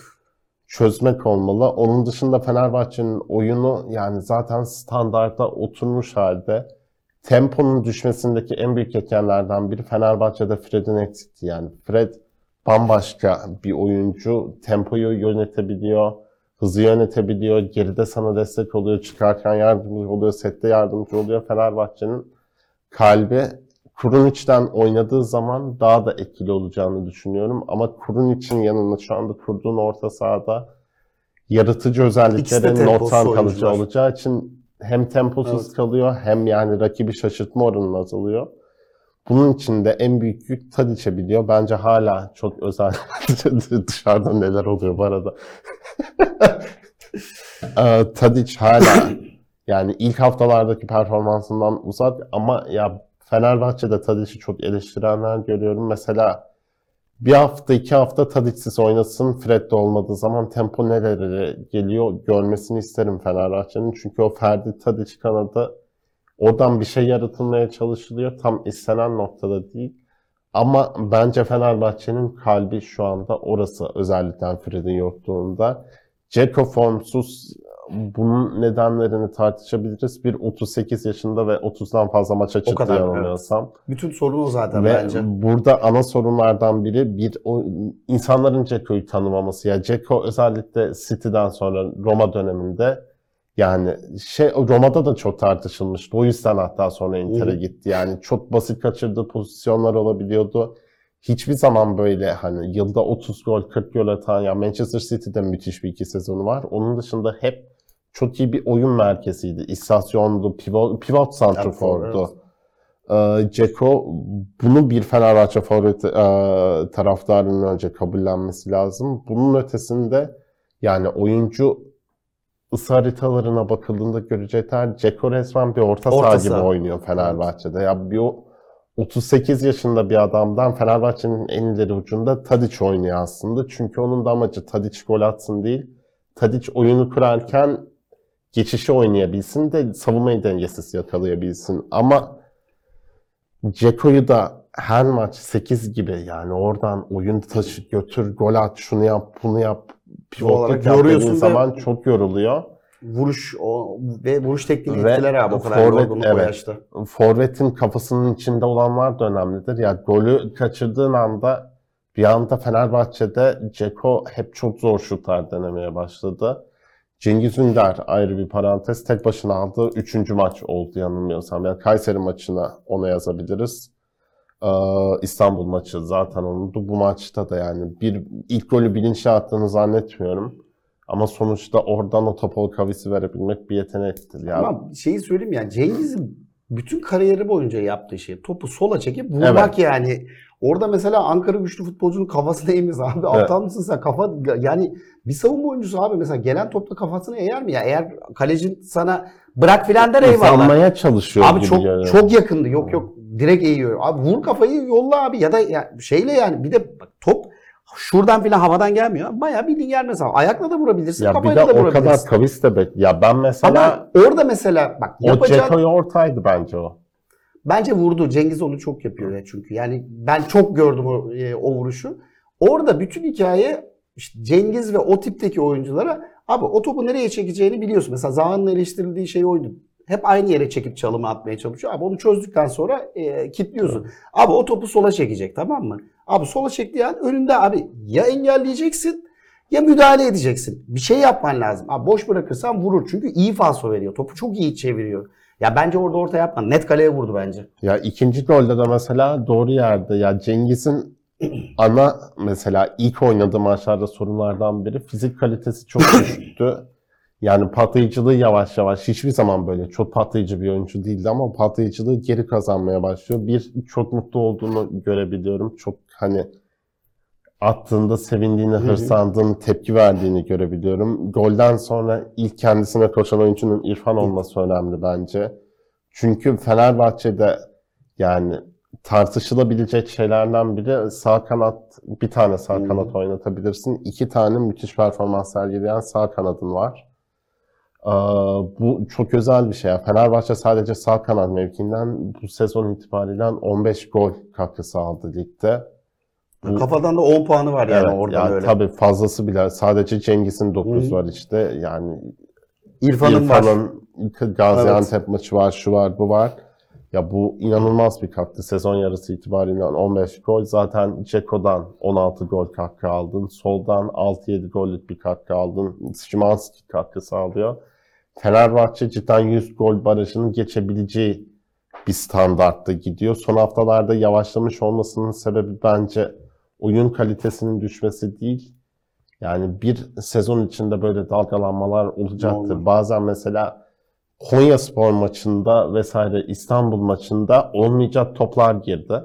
çözmek olmalı. Onun dışında Fenerbahçe'nin oyunu yani zaten standarda oturmuş halde. Temponun düşmesindeki en büyük etkenlerden biri Fenerbahçe'de Fred'in eksikliği. Yani Fred bambaşka bir oyuncu. Tempoyu yönetebiliyor. hızı yönetebiliyor, geride sana destek oluyor, çıkarken yardımcı oluyor, sette yardımcı oluyor. Fenerbahçe'nin kalbi Kuruniç'ten oynadığı zaman daha da etkili olacağını düşünüyorum. Ama Kuruniç'in yanında şu anda kurduğun orta sahada yaratıcı özelliklerin noksan kalıcı olacağı için hem temposuz Evet. kalıyor hem yani rakibi şaşırtma oranı azalıyor. Bunun için de en büyük yük Tadic'e biliyor. Bence hala çok özel. Dışarıda neler oluyor bu arada. Ee, Tadic hala yani ilk haftalardaki performansından uzak ama ya Fenerbahçe'de Tadic'i çok eleştirenler görüyorum. Mesela bir hafta iki hafta Tadic'siz oynasın Fred de olmadığı zaman tempo nerelere geliyor görmesini isterim Fenerbahçe'nin. Çünkü o Ferdi Tadic kanadı oradan bir şey yaratılmaya çalışılıyor. Tam istenen noktada değil. Ama bence Fenerbahçe'nin kalbi şu anda orası özellikle Fred'in yokluğunda. Ceko formsuz bunun nedenlerini tartışabiliriz. Bir 38 yaşında ve 30'dan fazla maça çıktı kadar, yanılmıyorsam. Bütün sorun o zaten Ve bence. burada ana sorunlardan biri bir o insanların Ceko'yu tanımaması. Ya Ceko özellikle City'den sonra Roma döneminde yani şey Roma'da da çok tartışılmıştı. O yüzden hatta sonra Inter'e Hı. gitti. Yani çok basit kaçırdığı pozisyonlar olabiliyordu. Hiçbir zaman böyle hani yılda 30 gol 40 gol atan ya Manchester City'de müthiş bir iki sezonu var. Onun dışında hep çok iyi bir oyun merkeziydi. İstasyondu, pivot, pivot santrafordu. Ee, Ceko bunu bir Fenerbahçe forvet e, taraftarının önce kabullenmesi lazım. Bunun ötesinde yani oyuncu ısı haritalarına bakıldığında görecekler Ceko resmen bir orta, Orta saha gibi oynuyor Fenerbahçe'de. Ya bir o 38 yaşında bir adamdan Fenerbahçe'nin en ileri ucunda Tadic oynuyor aslında. Çünkü onun da amacı Tadic gol atsın değil. Tadic oyunu kurarken geçişi oynayabilsin de savunmayı dengesiz yakalayabilsin. Ama Ceko'yu da her maç 8 gibi yani oradan oyun taşı götür, gol at, şunu yap, bunu yap, pivotluk yoruyorsun dediğin ve- zaman çok yoruluyor. Vuruş o ve vuruş tekniğini Ve etkiler abi o kadar forvet, o evet. yaşta. Forvet'in kafasının içinde olanlar da önemlidir. Ya golü kaçırdığın anda bir anda Fenerbahçe'de Ceko hep çok zor şutlar denemeye başladı. Cengiz Ünder ayrı bir parantez. Tek başına aldığı üçüncü maç oldu yanılmıyorsam. Yani Kayseri maçına ona yazabiliriz. Ee, İstanbul maçı zaten onundu. Bu maçta da yani bir ilk golü bilinçli attığını zannetmiyorum. Ama sonuçta oradan o topa o kavisi verebilmek bir yetenektir. Yani Ama şeyi söyleyeyim yani Cengiz'in bütün kariyeri boyunca yaptığı şey topu sola çekip vurmak Evet. yani. Orada mesela Ankara güçlü futbolcunun kafasına eğmez abi. Aptal mısın sen? Kafa yani bir savunma oyuncusu abi mesela gelen topla kafasına eğer mi ya? Eğer kalecin sana bırak filan der eyvallah. Uzanmaya çalışıyor Abi gibi çok geliyor. çok yakındı. Yok yok direkt eğiyor. Abi vur kafayı yolla abi ya da ya şeyle yani bir de bak, top şuradan filan havadan gelmiyor. Bayağı bildiğin gelmez abi. Ayakla da vurabilirsin, Ya bir kafayla de da o kadar vurabilirsin. kavis de bek. Ya ben mesela Ama orada mesela bak o yapacağın Ceko'yu ortaydı bence o. bence vurdu. Cengiz onu çok yapıyor ya çünkü. Yani ben çok gördüm o, e, o vuruşu. Orada bütün hikaye işte Cengiz ve o tipteki oyunculara abi o topu nereye çekeceğini biliyorsun. Mesela Zaha'nın eleştirildiği şey oydu. Hep aynı yere çekip çalımı atmaya çalışıyor. Abi onu çözdükten sonra e, kilitliyorsun. Abi o topu sola çekecek tamam mı? Abi sola çektiği an önünde abi ya engelleyeceksin ya müdahale edeceksin. Bir şey yapman lazım. Abi boş bırakırsan vurur. Çünkü iyi falso veriyor. Topu çok iyi çeviriyor. Ya bence orada orta yapma. Net kaleye vurdu bence. Ya ikinci golde de mesela doğru yerde. Ya Cengiz'in ana mesela ilk oynadığı maçlarda sorunlardan biri fizik kalitesi çok düşüktü. Yani patlayıcılığı yavaş yavaş hiçbir zaman böyle çok patlayıcı bir oyuncu değildi ama patlayıcılığı geri kazanmaya başlıyor. Bir çok mutlu olduğunu görebiliyorum. Çok hani attığında sevindiğini, hı. hırslandığını, tepki verdiğini görebiliyorum. Golden sonra ilk kendisine koşan oyuncunun İrfan olması önemli bence. Çünkü Fenerbahçe'de yani tartışılabilecek şeylerden biri sağ kanat, bir tane sağ kanat oynatabilirsin. iki tane müthiş performans sergileyen sağ kanadın var. Ee, bu çok özel bir şey. Fenerbahçe sadece sağ kanat mevkiinden bu sezon itibariyle 15 gol katkısı aldı ligde. Bu- Kafadan da 10 puanı var yani Evet, oradan yani öyle. tabii fazlası bile. Sadece Cengiz'in 9 Hı. var işte. Yani İrfan'ın var. İrfan'ın Gaziantep maçı var, şu var, bu var. Ya bu inanılmaz bir katkı. Sezon yarısı itibariyle 15 gol. Zaten Ceko'dan 16 gol katkı aldın. Soldan 6-7 gollük bir katkı aldın. Szymanski katkı sağlıyor. Fenerbahçe cidden 100 gol barajını geçebileceği bir standartta gidiyor. Son haftalarda yavaşlamış olmasının sebebi bence oyun kalitesinin düşmesi değil. Yani bir sezon içinde böyle dalgalanmalar olacaktır. Normal. Bazen mesela Konya Spor maçında vesaire İstanbul maçında olmayacak toplar girdi.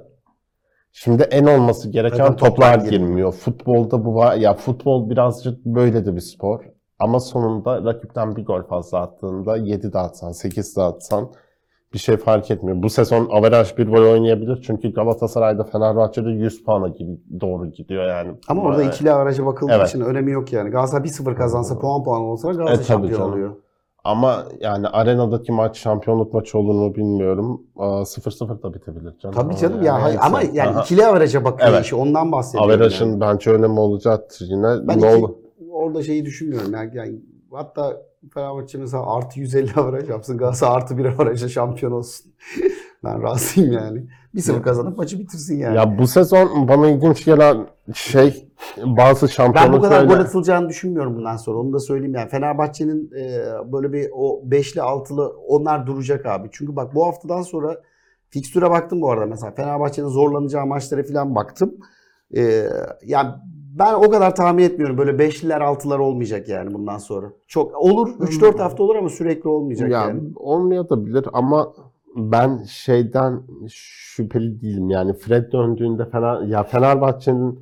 Şimdi en olması gereken Zaten toplar, toplar girmiyor. girmiyor. Futbolda bu var. Ya futbol birazcık böyle de bir spor. Ama sonunda rakipten bir gol fazla attığında 7 de atsan, 8 de atsan bir şey fark etmiyor. Bu sezon averaj bir gol oynayabilir. Çünkü Galatasaray'da Fenerbahçe'de 100 puana gibi doğru gidiyor yani. Ama orada Ee, ikili averaja bakıldığı Evet. için önemi yok yani. Galatasaray 1-0 kazansa puan puan olsa Galatasaray E, şampiyon canım. oluyor. Ama yani arenadaki maç şampiyonluk maçı olur mu bilmiyorum. Aa, 0-0 da bitebilir canım. Tabii canım ya. neyse. ama yani Aha. ikili averaja bakıyor Evet. işi. Ondan bahsediyorum. Averajın yani. bence önemi olacaktır yine. Ben ne iki- olur? orada şeyi düşünmüyorum. Yani, yani hatta Fenerbahçe mesela artı 150 averaj yapsın. Galatasaray artı 1 averaja şampiyon olsun. ben razıyım yani. 1-0 kazanıp maçı bitirsin yani. Ya bu sezon bana ilginç gelen şey bazı Ben bu kadar gol atılacağını düşünmüyorum bundan sonra. Onu da söyleyeyim yani. Fenerbahçe'nin e, böyle bir o beşli altılı onlar duracak abi. Çünkü bak bu haftadan sonra fikstüre baktım bu arada mesela. Fenerbahçe'nin zorlanacağı maçlara falan baktım. E, yani ben o kadar tahmin etmiyorum. Böyle beşliler altılar olmayacak yani bundan sonra. Çok olur 3-4 hafta olur ama sürekli olmayacak Ya yani. olmayabilir ama ben şeyden şüpheli değilim. Yani Fred döndüğünde Fener ya Fenerbahçe'nin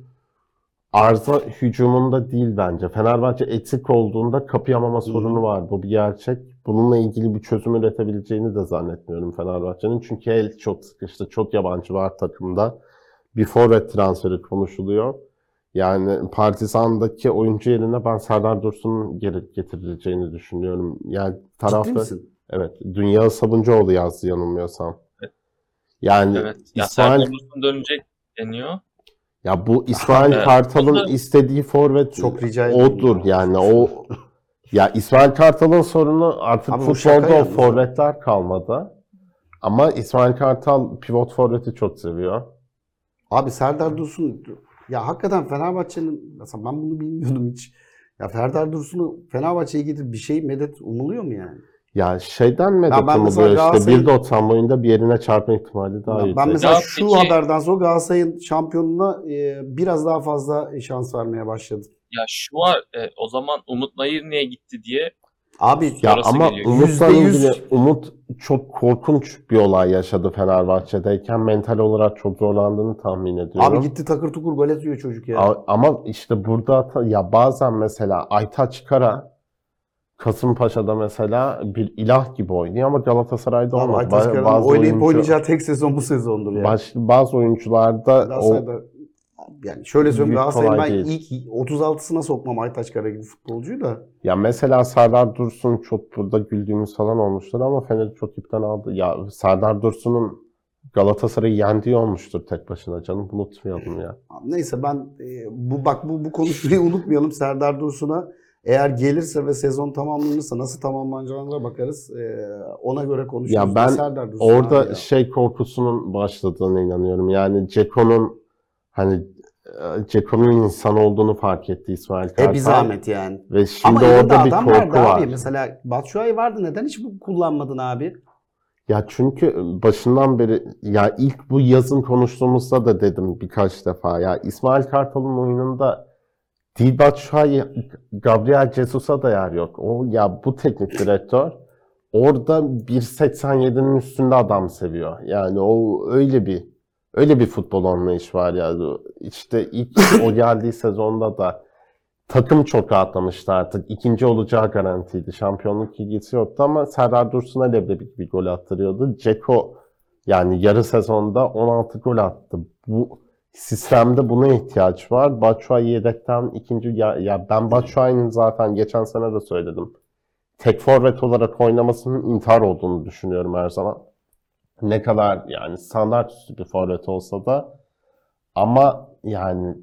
arıza hücumunda değil bence. Fenerbahçe eksik olduğunda kapayamama sorunu var. Bu bir gerçek. Bununla ilgili bir çözüm üretebileceğini de zannetmiyorum Fenerbahçe'nin. Çünkü el çok sıkıştı. Çok yabancı var takımda. Bir forvet transferi konuşuluyor. Yani Partizan'daki oyuncu yerine ben Serdar Dursun'un geri getirileceğini düşünüyorum. Yani Ciddi tarafta misin? Evet. Dünya Sabuncuoğlu yazdı yanılmıyorsam. Evet. Yani Evet. Ya İsmail, Serdar Dursun dönecek deniyor. ya bu İsmail Evet. Kartal'ın Burada- istediği forvet Çok rica odur yani o ya İsmail Kartal'ın sorunu artık Abi futbolda o forvetler kalmadı. Ama İsmail Kartal pivot forveti çok seviyor. Abi Serdar Dursun ya hakikaten Fenerbahçe'nin mesela ben bunu bilmiyordum hiç. Ya Serdar Dursun'u Fenerbahçe'ye getirip bir şey medet umuluyor mu yani? Ya şeyden medet ben mesela umuluyor işte Galatasaray'ın- 1.90 boyunda bir yerine çarpma ihtimali daha ben yüksek. mesela Ya şu peki- haberden sonra Galatasaray'ın şampiyonluğuna e, biraz daha fazla şans vermeye başladım. Ya şu var e, o zaman Umut Nayır niye gitti diye Abi Ya Sonrası ama geliyor. Umut'la Yüzde yüz- ilgili Umut çok korkunç bir olay yaşadı Fenerbahçe'deyken mental olarak çok zorlandığını tahmin ediyorum. abi gitti takır tukur gol atıyor çocuk ya. A- Ama işte burada da- ya bazen mesela Aytaç Kara Kasımpaşa'da mesela bir ilah gibi oynuyor ama Galatasaray'da Abi olmadı. Aytaç Ba- Kara'nın oynayıp oyuncu- oynayacağı tek sezon bu sezondur yani. baş- bazı oyuncularda o Galatasaray'da yani şöyle söyleyeyim Galatasaray'ın ben değil. ilk 36'sına sokmam Aytaç Kara gibi futbolcuyu da. ya mesela Serdar Dursun çok burada güldüğümüz falan olmuştur ama Fener'i çok ipten aldı. Ya Serdar Dursun'un Galatasaray'ı yendiği olmuştur tek başına canım unutmayalım ya. Neyse ben e, bu bak bu bu konuşmayı unutmayalım Serdar Dursun'a. Eğer gelirse ve sezon tamamlanırsa nasıl tamamlanacağına bakarız. E, ona göre konuşuruz. Ya ben Serdar Dursun Orada ya. şey korkusunun başladığına inanıyorum. Yani Ceko'nun hani e, Ceko'nun insan olduğunu fark etti İsmail Kartal. E bir zahmet yani. Ve şimdi Ama orada bir korku vardı var. abi. Mesela Batshuayi vardı. Neden hiç bu kullanmadın abi? Ya çünkü başından beri ya ilk bu yazın konuştuğumuzda da dedim birkaç defa ya İsmail Kartal'ın oyununda Dil Batshuayi, Gabriel Jesus'a da yer yok. O ya bu teknik direktör orada 1.87'nin üstünde adam seviyor. Yani o öyle bir öyle bir futbol anlayış var yani. İşte ilk o geldiği sezonda da takım çok rahatlamıştı artık. İkinci olacağı garantiydi. Şampiyonluk ilgisi yoktu ama Serdar Dursun'a leblebi bir gol attırıyordu. Ceko yani yarı sezonda 16 gol attı. Bu sistemde buna ihtiyaç var. Batshuayi yedekten ikinci ya, ya ben Batshuayi'nin zaten geçen sene de söyledim. Tek forvet olarak oynamasının intihar olduğunu düşünüyorum her zaman. Ne kadar yani standart üstü bir forvet olsa da ama yani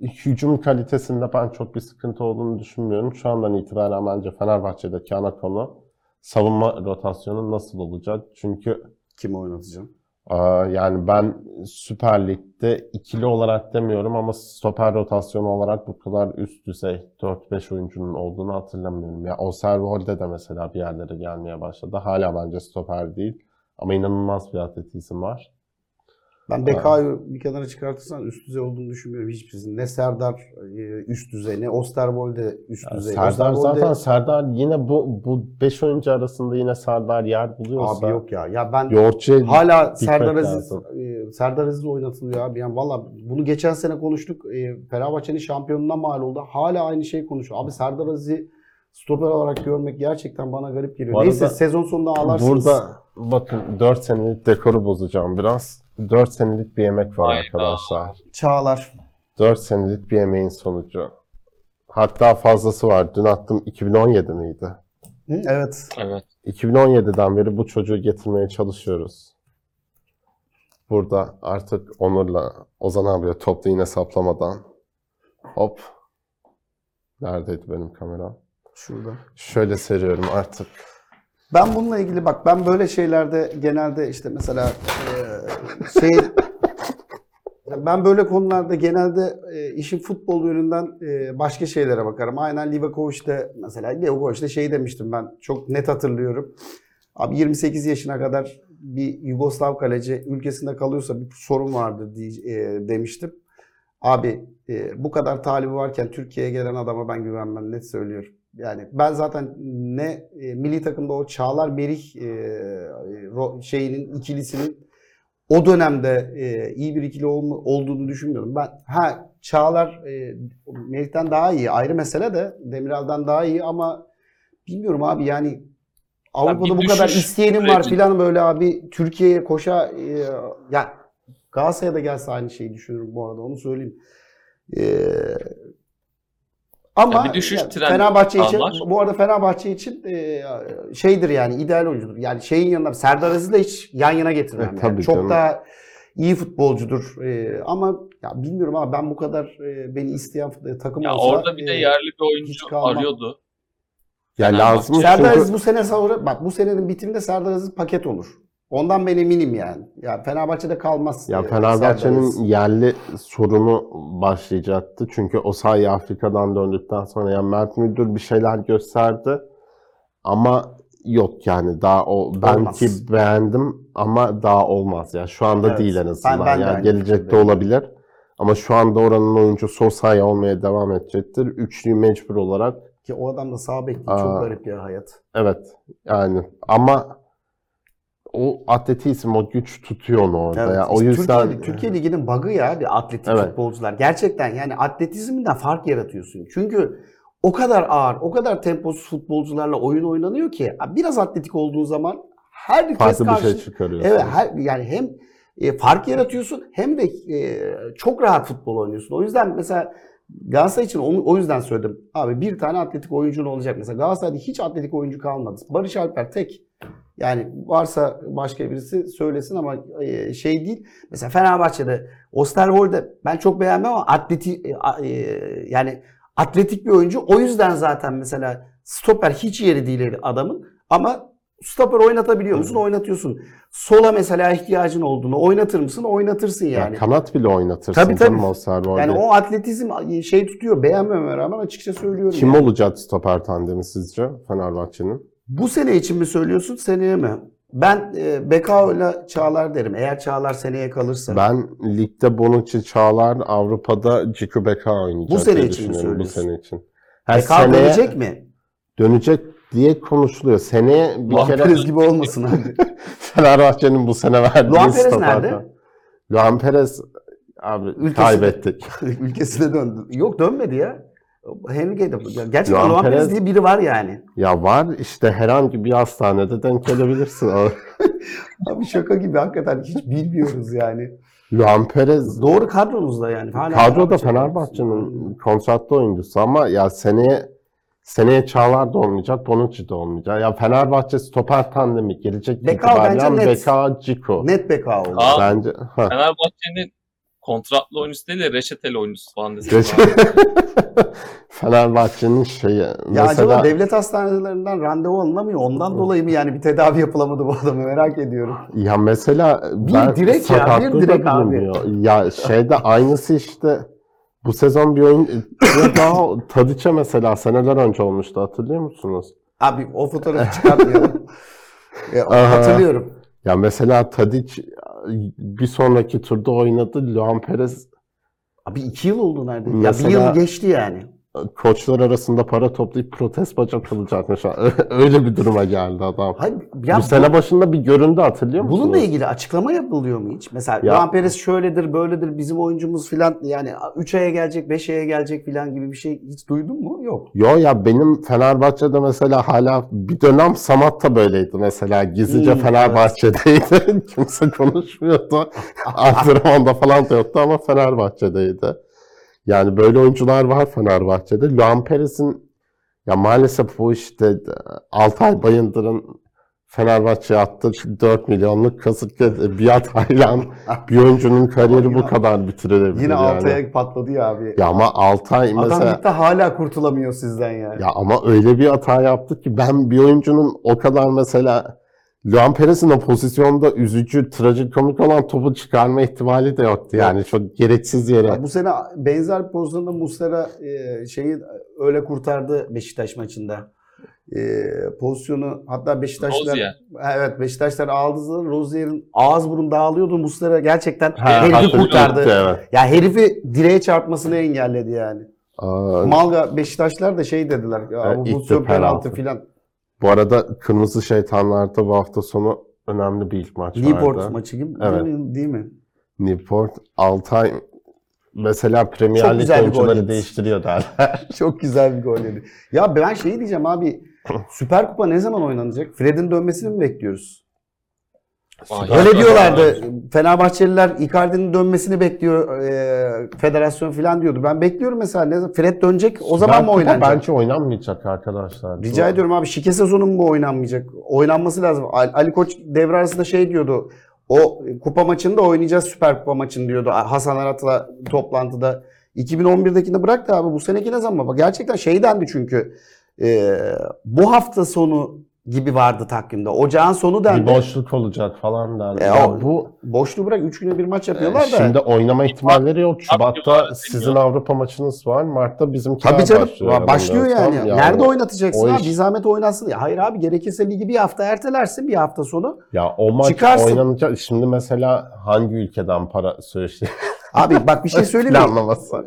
hücum kalitesinde ben çok bir sıkıntı olduğunu düşünmüyorum. Şu andan itibaren bence Fenerbahçe'deki ana konu savunma rotasyonu nasıl olacak? Çünkü Kimi oynatacağım? Yani ben Süper Lig'de ikili olarak demiyorum ama stoper rotasyonu olarak bu kadar üst düzey 4-5 oyuncunun olduğunu hatırlamıyorum. Ya Osterwolde de mesela bir yerlere gelmeye başladı. Hala bence stoper değil ama inanılmaz bir atletizm var. Ben Bekao'yu bir kenara çıkartırsan üst düzey olduğunu düşünmüyorum hiçbirisinin. Ne Serdar e, üst düzey ne Osterwolde üst Ya düzey. Serdar Osterwolde- zaten Serdar yine bu bu 5 oyuncu arasında yine Serdar yer buluyorsa Abi yok ya. Ya ben Yoğurtçu'ya hala Serdar Aziz e, Serdar Aziz oynatılıyor abi. Yani valla bunu geçen sene konuştuk. E, Fenerbahçe'nin şampiyonluğuna mal oldu. Hala aynı şeyi konuşuyor. Abi Serdar Aziz'i stoper olarak görmek gerçekten bana garip geliyor. Arada Neyse sezon sonunda ağlarsınız. Burada bakın 4 senelik dekoru bozacağım biraz. 4 senelik bir yemek var Hayda. arkadaşlar. Çağlar. 4 senelik bir yemeğin sonucu. Hatta fazlası var. Dün attım 2017 miydi? Hı, evet. Evet. 2017'den beri bu çocuğu getirmeye çalışıyoruz. Burada artık Onur'la Ozan abiye toplu yine saplamadan hop. Neredeydi benim kamera? Şurada. Şöyle seriyorum artık. Ben bununla ilgili bak ben böyle şeylerde genelde işte mesela e, şey ben böyle konularda genelde e, işin futbol yönünden e, başka şeylere bakarım. Aynen Livakovic'de mesela Livakovic'de şey demiştim ben çok net hatırlıyorum. Abi 28 yaşına kadar bir Yugoslav kaleci ülkesinde kalıyorsa bir sorun vardır diye, e, demiştim. Abi e, bu kadar talibi varken Türkiye'ye gelen adama ben güvenmem net söylüyorum. Yani ben zaten ne e, milli takımda o Çağlar Merih e, ro- şeyinin ikilisinin o dönemde e, iyi bir ikili olma, olduğunu düşünmüyorum. Ben ha Çağlar e, Merih'ten daha iyi ayrı mesele de Demirel'den daha iyi ama bilmiyorum abi yani Avrupa'da bu kadar isteyenim var filan böyle abi Türkiye'ye koşa e, ya Galatasaray'a da gelse aynı şeyi düşünürüm bu arada onu söyleyeyim. E, ama Ya bir düşüş ya trendi Fenerbahçe için var. bu arada Fenerbahçe için e, şeydir yani ideal oyuncudur. Yani şeyin yanında Serdar Aziz'le hiç yan yana getirmem. E, yani. Çok canım. daha iyi futbolcudur. E, ama ya bilmiyorum ama ben bu kadar e, beni isteyen takım Ya olsa orada bir de e, yerli bir oyuncu arıyordu. Ya Fenerbahçe. lazım Serdar Aziz bu sene sonra bak bu senenin bitiminde Serdar Aziz paket olur. Ondan ben eminim yani. Ya Fenerbahçe'de kalmaz. Ya Fenerbahçe'nin yerli sorunu başlayacaktı. Çünkü Osayi Afrika'dan döndükten sonra yani Mert Müldür bir şeyler gösterdi. Ama yok yani daha o belki Olmaz. beğendim ama daha olmaz ya. Şu anda Evet. değil en azından. Ben- ben yani gelecekte olabilir. Ama şu anda oranın oyuncusu Osayi olmaya devam edecektir. Üçlüyü mecbur olarak ki o adam da sağ bek değil. Aa. Çok garip ya hayat. evet yani ama o atletizm, o güç tutuyor onu orada Evet, ya. O yüzden Türkiye, Türkiye Ligi'nin bug'ı ya bir atletik Evet. futbolcular. Gerçekten yani atletizminden fark yaratıyorsun. Çünkü o kadar ağır, o kadar temposuz futbolcularla oyun oynanıyor ki biraz atletik olduğun zaman herkes farklı bir karşı... şey çıkarıyorsun. Evet, her, yani hem e, fark yaratıyorsun hem de e, çok rahat futbol oynuyorsun. O yüzden mesela Galatasaray için onu, o yüzden söyledim. Abi bir tane atletik oyuncun olacak. Mesela Galatasaray'da hiç atletik oyuncu kalmadı. Barış Alper tek. Yani varsa başka birisi söylesin ama e, şey değil. Mesela Fenerbahçe'de Osterwolde ben çok beğenmem ama atleti e, e, yani atletik bir oyuncu. O yüzden zaten mesela stoper hiç yeri değil adamın ama stoper oynatabiliyor musun? Oynatıyorsun. Sola mesela ihtiyacın olduğunu oynatır mısın? Oynatırsın Ya yani. kanat bile oynatırsın Tabii, tabii. canım. Yani o atletizm şey tutuyor. Beğenmememe rağmen açıkça söylüyorum. Kim yani. olacak stoper tandemi sizce Fenerbahçe'nin? Bu sene için mi söylüyorsun, seneye mi? Ben e, Bekao ile Çağlar derim. Eğer Çağlar seneye kalırsa. Ben ligde Bonucci Çağlar, Avrupa'da Ciku Beka oynayacak Bu sene için mi düşünüyorum, Bu söylüyorsun? sene için. Her Bekao seneye dönecek mi? dönecek diye konuşuluyor. Seneye bir Luan kere Perez gibi olmasın abi. Fenerbahçe'nin bu sene verdiği Luan Perez nerede? Luan Perez abi Ülkesinde. kaybettik. Ülkesine döndü. Yok dönmedi ya. Henrique de. Gerçekten Luan Luan Perez Perez- diye biri var yani. Ya var işte herhangi bir hastanede denk gelebilirsin. Abi şaka gibi hakikaten hiç bilmiyoruz yani. Luan Perez Doğru kadronuzda yani. Hala Kadroda Fenerbahçe- Fenerbahçe'nin kontratlı oyuncusu ama ya seneye seneye Çağlar da olmayacak, Bonucci de olmayacak. Ya Fenerbahçe stoper tandemi gelecek bence itibariyle net. Beka, Ciku. Net Bekao oldu. Aa. Bence ha. Fenerbahçe'nin kontratlı oyuncusu değil de reçeteli oyuncusu falan desek. Geç- Fenerbahçe'nin şeyi Ya mesela acaba devlet hastanelerinden randevu alınamıyor. Ondan dolayı mı yani bir tedavi yapılamadı bu adamı merak ediyorum. ya mesela Bir ben direk ya, bir direk abi. Ya şeyde aynısı işte bu sezon bir oyun daha Tadiç'e mesela seneler önce olmuştu hatırlıyor musunuz? Abi o fotoğrafı çıkartmayalım. Ya, hatırlıyorum. Ya mesela Tadiç bir sonraki turda oynadı. Luan Perez Abi iki yıl oldu neredeyse. Ya bir yıl geçti yani. Koçlar arasında para toplayıp protest bacak olacakmış. Öyle bir duruma geldi adam. Hayır, ya bu sene başında bir göründü hatırlıyor musunuz? Bununla ilgili açıklama yapılıyor mu hiç? Mesela Ya- Luan Perez şöyledir, böyledir, bizim oyuncumuz filan yani 3 aya gelecek, 5 aya gelecek filan gibi bir şey hiç duydun mu? Yok. Yo ya benim Fenerbahçe'de mesela hala bir dönem Samat da böyleydi mesela. Gizlice Hmm, Fenerbahçe'deydi. Kimse konuşmuyordu. Antrenmanda falan da yoktu ama Fenerbahçe'deydi. Yani böyle oyuncular var Fenerbahçe'de. Luan Perez'in ya maalesef bu işte Altay Bayındır'ın Fenerbahçe'ye attığı 4 milyonluk kasık bir hatayla bir oyuncunun kariyeri bu kadar bitirilebilir Yine yani. Altay'a patladı ya abi. Ya ama Altay Adam mesela gitti hala kurtulamıyor sizden yani. ya ama öyle bir hata yaptık ki ben bir oyuncunun o kadar mesela Luan Perez'in o pozisyonda üzücü, trajikomik olan topu çıkarma ihtimali de yoktu. Yani çok gereksiz yere. Ya Bu sene benzer bir pozisyonda Muslera e, şeyi öyle kurtardı Beşiktaş maçında. E, pozisyonu hatta Beşiktaşlar Rozier. evet Beşiktaşlar aldığı Rozier'in ağız burun dağılıyordu. Muslera gerçekten Ha, herifi kurtardı. Evet. Ya herifi direğe çarpmasını engelledi yani. Aa, Malga Beşiktaşlar da şey dediler. Ya, bu ilk pozisyon penaltı filan. Bu arada Kırmızı Şeytanlar'da bu hafta sonu önemli bir ilk maç Newport vardı. maçı gibi Evet. değil mi? Newport, Altay mesela Premier Lig oyuncuları değiştiriyor derler. Çok güzel bir gol yedi. Ya ben şey diyeceğim abi. Süper Kupa ne zaman oynanacak? Fred'in dönmesini mi bekliyoruz? Vay, Öyle diyorlardı. Fenerbahçeliler Icardi'nin dönmesini bekliyor e, federasyon falan diyordu. Ben bekliyorum mesela. Ne, zaman- Fred dönecek o zaman Süper mı oynanacak? Bence oynanmayacak arkadaşlar. Rica ediyorum abi şike sezonu mu bu oynanmayacak? Oynanması lazım. Ali, Ali Koç devre arasında şey diyordu. O kupa maçında oynayacağız Süper Kupa maçını diyordu. Hasan Arat'la toplantıda. 2011'dekini bırak da abi bu seneki ne zaman? Bak gerçekten şey dendi çünkü. e, bu hafta sonu gibi vardı takvimde. Ocağın sonu dendi. Bir boşluk olacak falan der. E, Ya bu Boşluğu bırak 3 güne bir maç yapıyorlar da. Şimdi oynama ihtimalleri yok. Şubat'ta sizin Avrupa maçınız var. Mart'ta bizimki Tabii canım başlıyor. başlıyor, yanılmıyorsam. yani. Nerede oynatacaksın abi? Bir zahmet oynasın. Ya hayır abi gerekirse ligi bir hafta ertelersin bir hafta sonu. Ya o maç Çıkarsın. oynanacak. Şimdi mesela hangi ülkeden para söyledi? Abi bak bir şey söyleyeyim mi? Planlaması.